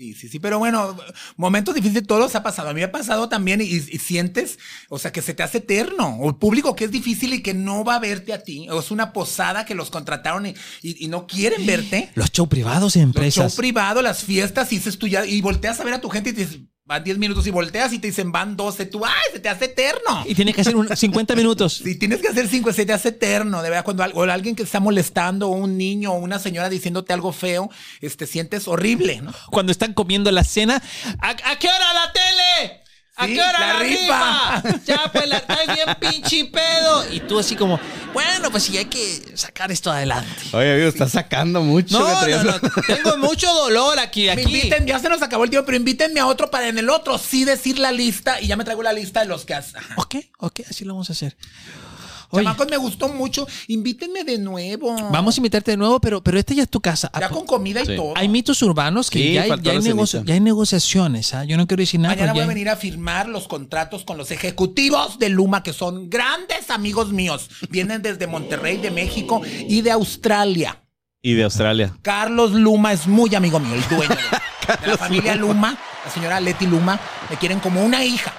Sí, sí, sí, pero bueno, momentos difíciles todos ha pasado. A mí me ha pasado también y, y sientes, o sea, que se te hace eterno. O el público que es difícil y que no va a verte a ti. O es una posada que los contrataron y, y- y no quieren verte. Los show privados Los empresas. show privado, las fiestas, y dices tú ya, y volteas a ver a tu gente y te dices, van 10 minutos y volteas y te dicen, van 12. Tú, ¡ay, se te hace eterno! Y tiene que hacer un 50 minutos. [laughs] Si tienes que hacer cinco, se te hace eterno, de verdad. Cuando o alguien que está molestando, o un niño o una señora diciéndote algo feo, este, sientes horrible, ¿no? Cuando están comiendo la cena, ¿a, a qué hora la tele? ¿A qué hora la la, rifa. rifa? [laughs] Ya, pues la traes bien pinche pedo. Y tú así como, bueno, pues sí, hay que sacar esto adelante. Oye, amigo, estás sacando mucho. No, [laughs] tengo mucho dolor aquí, Me aquí. inviten, ya se nos acabó el tiempo, pero invítenme a otro para en el otro sí decir la lista y ya me traigo la lista de los que has. Ajá. Ok, ok, así lo vamos a hacer. Oye, Chamacos, me gustó mucho. Invítenme de nuevo. vamos a invitarte de nuevo, pero, pero esta ya es tu casa. Ya con comida y Sí. todo. Hay mitos urbanos que Sí, ya, hay, ya, hay negocio- ya hay negociaciones. ¿ah? Yo no quiero decir nada. Mañana voy a venir a firmar los contratos con los ejecutivos de Luma, que son grandes amigos míos. Vienen desde Monterrey, de México y de Australia. Y de Australia. Carlos Luma es muy amigo mío, el dueño de, de [laughs] la familia Luma. La señora Leti Luma me quieren como una hija.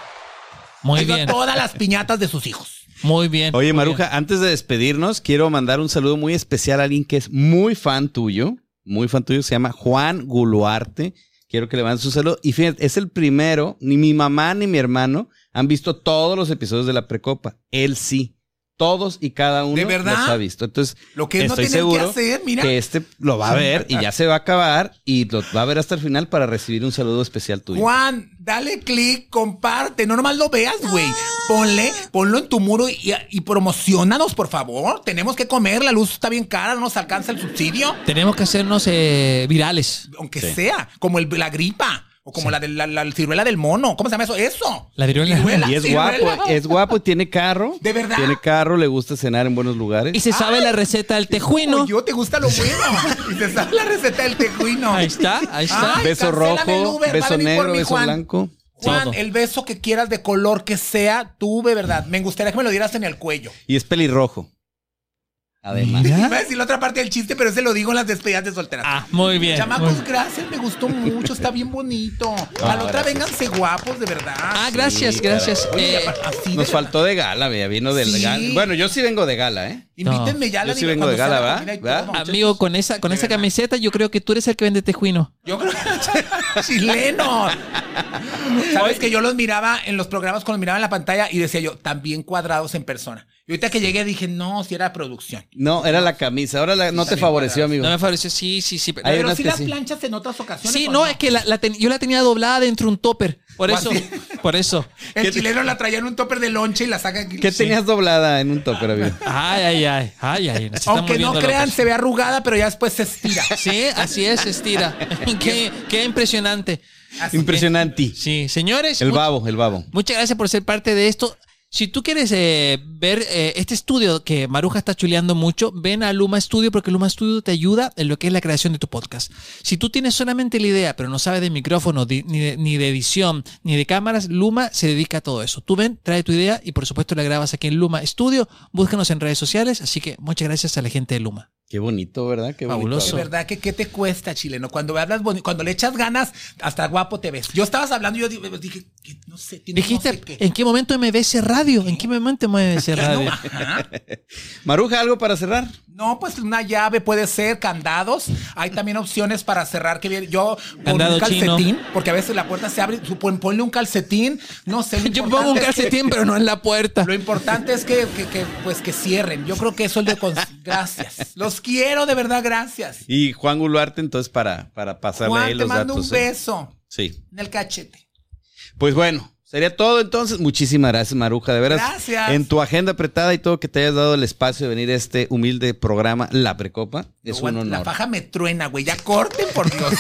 Muy bien, todas las piñatas de sus hijos. Muy bien. Oye, muy Maruja, antes de despedirnos, quiero mandar un saludo muy especial a alguien que es muy fan tuyo, muy fan tuyo, se llama Juan Guluarte. Quiero que le mandes un saludo. Y fíjate, es el primero, ni mi mamá ni mi hermano han visto todos los episodios de la Precopa. Él sí. Todos y cada uno ¿De verdad? los ha visto. Entonces, Lo que es no estoy tener que seguro hacer, mira. que este lo va a ver y ya se va a acabar y lo va a ver hasta el final para recibir un saludo especial tuyo. Juan, dale clic, comparte, no nomás lo veas, güey. Ponle, ponlo en tu muro y, y promocionanos, por favor. Tenemos que comer, la luz está bien cara, no nos alcanza el subsidio. Tenemos que hacernos eh, virales. Aunque Sí. sea, como el- la gripa, o como la, de, la, la ciruela del mono. ¿Cómo se llama eso? Eso. La viruela. Y es ciruela. guapo, es guapo y tiene carro. [laughs] ¿De verdad? Tiene carro, le gusta cenar en buenos lugares. Y se sabe la receta del tejuino. Yo, te gusta lo bueno. y te sabe la receta del tejuino. Ahí está, ahí está. Ay, beso rojo, Uber, beso negro, mí, beso Juan. blanco. Juan, Todo. el beso que quieras de color que sea, tú de verdad. Me gustaría que me lo dieras en el cuello. Y es pelirrojo. Además. Mira. Iba a decir la otra parte del chiste, pero ese lo digo en las despedidas de solteras. Ah, muy bien. Chamacos, muy- gracias, me gustó mucho, está bien bonito. Ah, a la otra gracias. vénganse guapos, de verdad. Ah, gracias, Sí, gracias. Oye, Eh, así Nos verdad. faltó de gala, vea, vino de Sí. gala. Bueno, yo sí vengo de gala, ¿eh? Invítenme ya a la Yo sí vengo de gala, todo. amigo, con esa, con De esa verdad. camiseta, yo creo que tú eres el que vende tejuino. Yo creo [laughs] chileno. [laughs] Sabes que yo los miraba en los programas cuando miraba en la pantalla y decía yo, también cuadrados en persona. Y ahorita que llegué dije, no, si era producción. No, era la camisa. Ahora la- no te favoreció, amigo. No me favoreció, sí, sí, sí. pero- Hay Pero sí las sí. planchas en otras ocasiones. Sí, ¿o no, es que la, la ten- yo la tenía doblada dentro de un topper. Por ¿O eso, por eso. [laughs] El ¿Qué- chileno la traía en un topper de lonche y la saca aquí. ¿Qué tenías doblada en un topper, amigo? Ay, ay, ay, ay, ay. Aunque no crean, locos. se ve arrugada, pero ya después se estira. [laughs] Sí, así es, estira. [laughs] qué, qué impresionante. Así Impresionante. Sí, señores. El babo, el babo. Muchas gracias por ser parte de esto. Si tú quieres eh, ver eh, este estudio que Maruja está chuleando mucho, ven a Luma Studio porque Luma Studio te ayuda en lo que es la creación de tu podcast. Si tú tienes solamente la idea, pero no sabes de micrófono, ni, de, ni de edición, ni de cámaras, Luma se dedica a todo eso. Tú ven, trae tu idea y por supuesto la grabas aquí en Luma Studio. Búscanos en redes sociales. Así que muchas gracias a la gente de Luma. Qué bonito, ¿verdad? Qué bonito. Fabuloso. De verdad que qué te cuesta, chileno. Cuando hablas boni- cuando le echas ganas, hasta guapo te ves. Yo estabas hablando y yo di- dije, no sé, tiene Dijiste, no sé qué. ¿en qué momento MBC Radio? ¿En qué momento MBC [laughs] No, Radio? ajá. [laughs] Maruja, ¿algo para cerrar? No, pues una llave puede ser candados. Hay también opciones para cerrar que. Yo con Candado un calcetín, chino. porque a veces la puerta se abre. Ponle un calcetín. No sé. lo [laughs] Yo pongo un que- calcetín, pero no en la puerta. Lo importante es que, que- que, pues que cierren. Yo creo que eso es de con- gracias. Los quiero, de verdad, gracias. Y Juan Guluarte, entonces, para, para pasarle ahí Juan, te los mando datos. un ¿eh? beso Sí. en el cachete. Pues bueno, sería todo entonces. Muchísimas gracias, Maruja. De veras, Gracias. en tu agenda apretada y todo que te hayas dado el espacio de venir a este humilde programa La Precopa, es un La honor. faja me truena, güey. Ya corten, por Dios.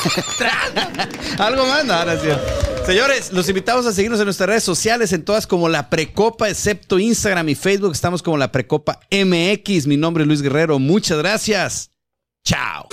[laughs] ¿Algo más? No, no es cierto. Señores, los invitamos a seguirnos en nuestras redes sociales, en todas como La Precopa, excepto Instagram y Facebook. Estamos como La Precopa MX. Mi nombre es Luis Guerrero. Muchas gracias. Chao.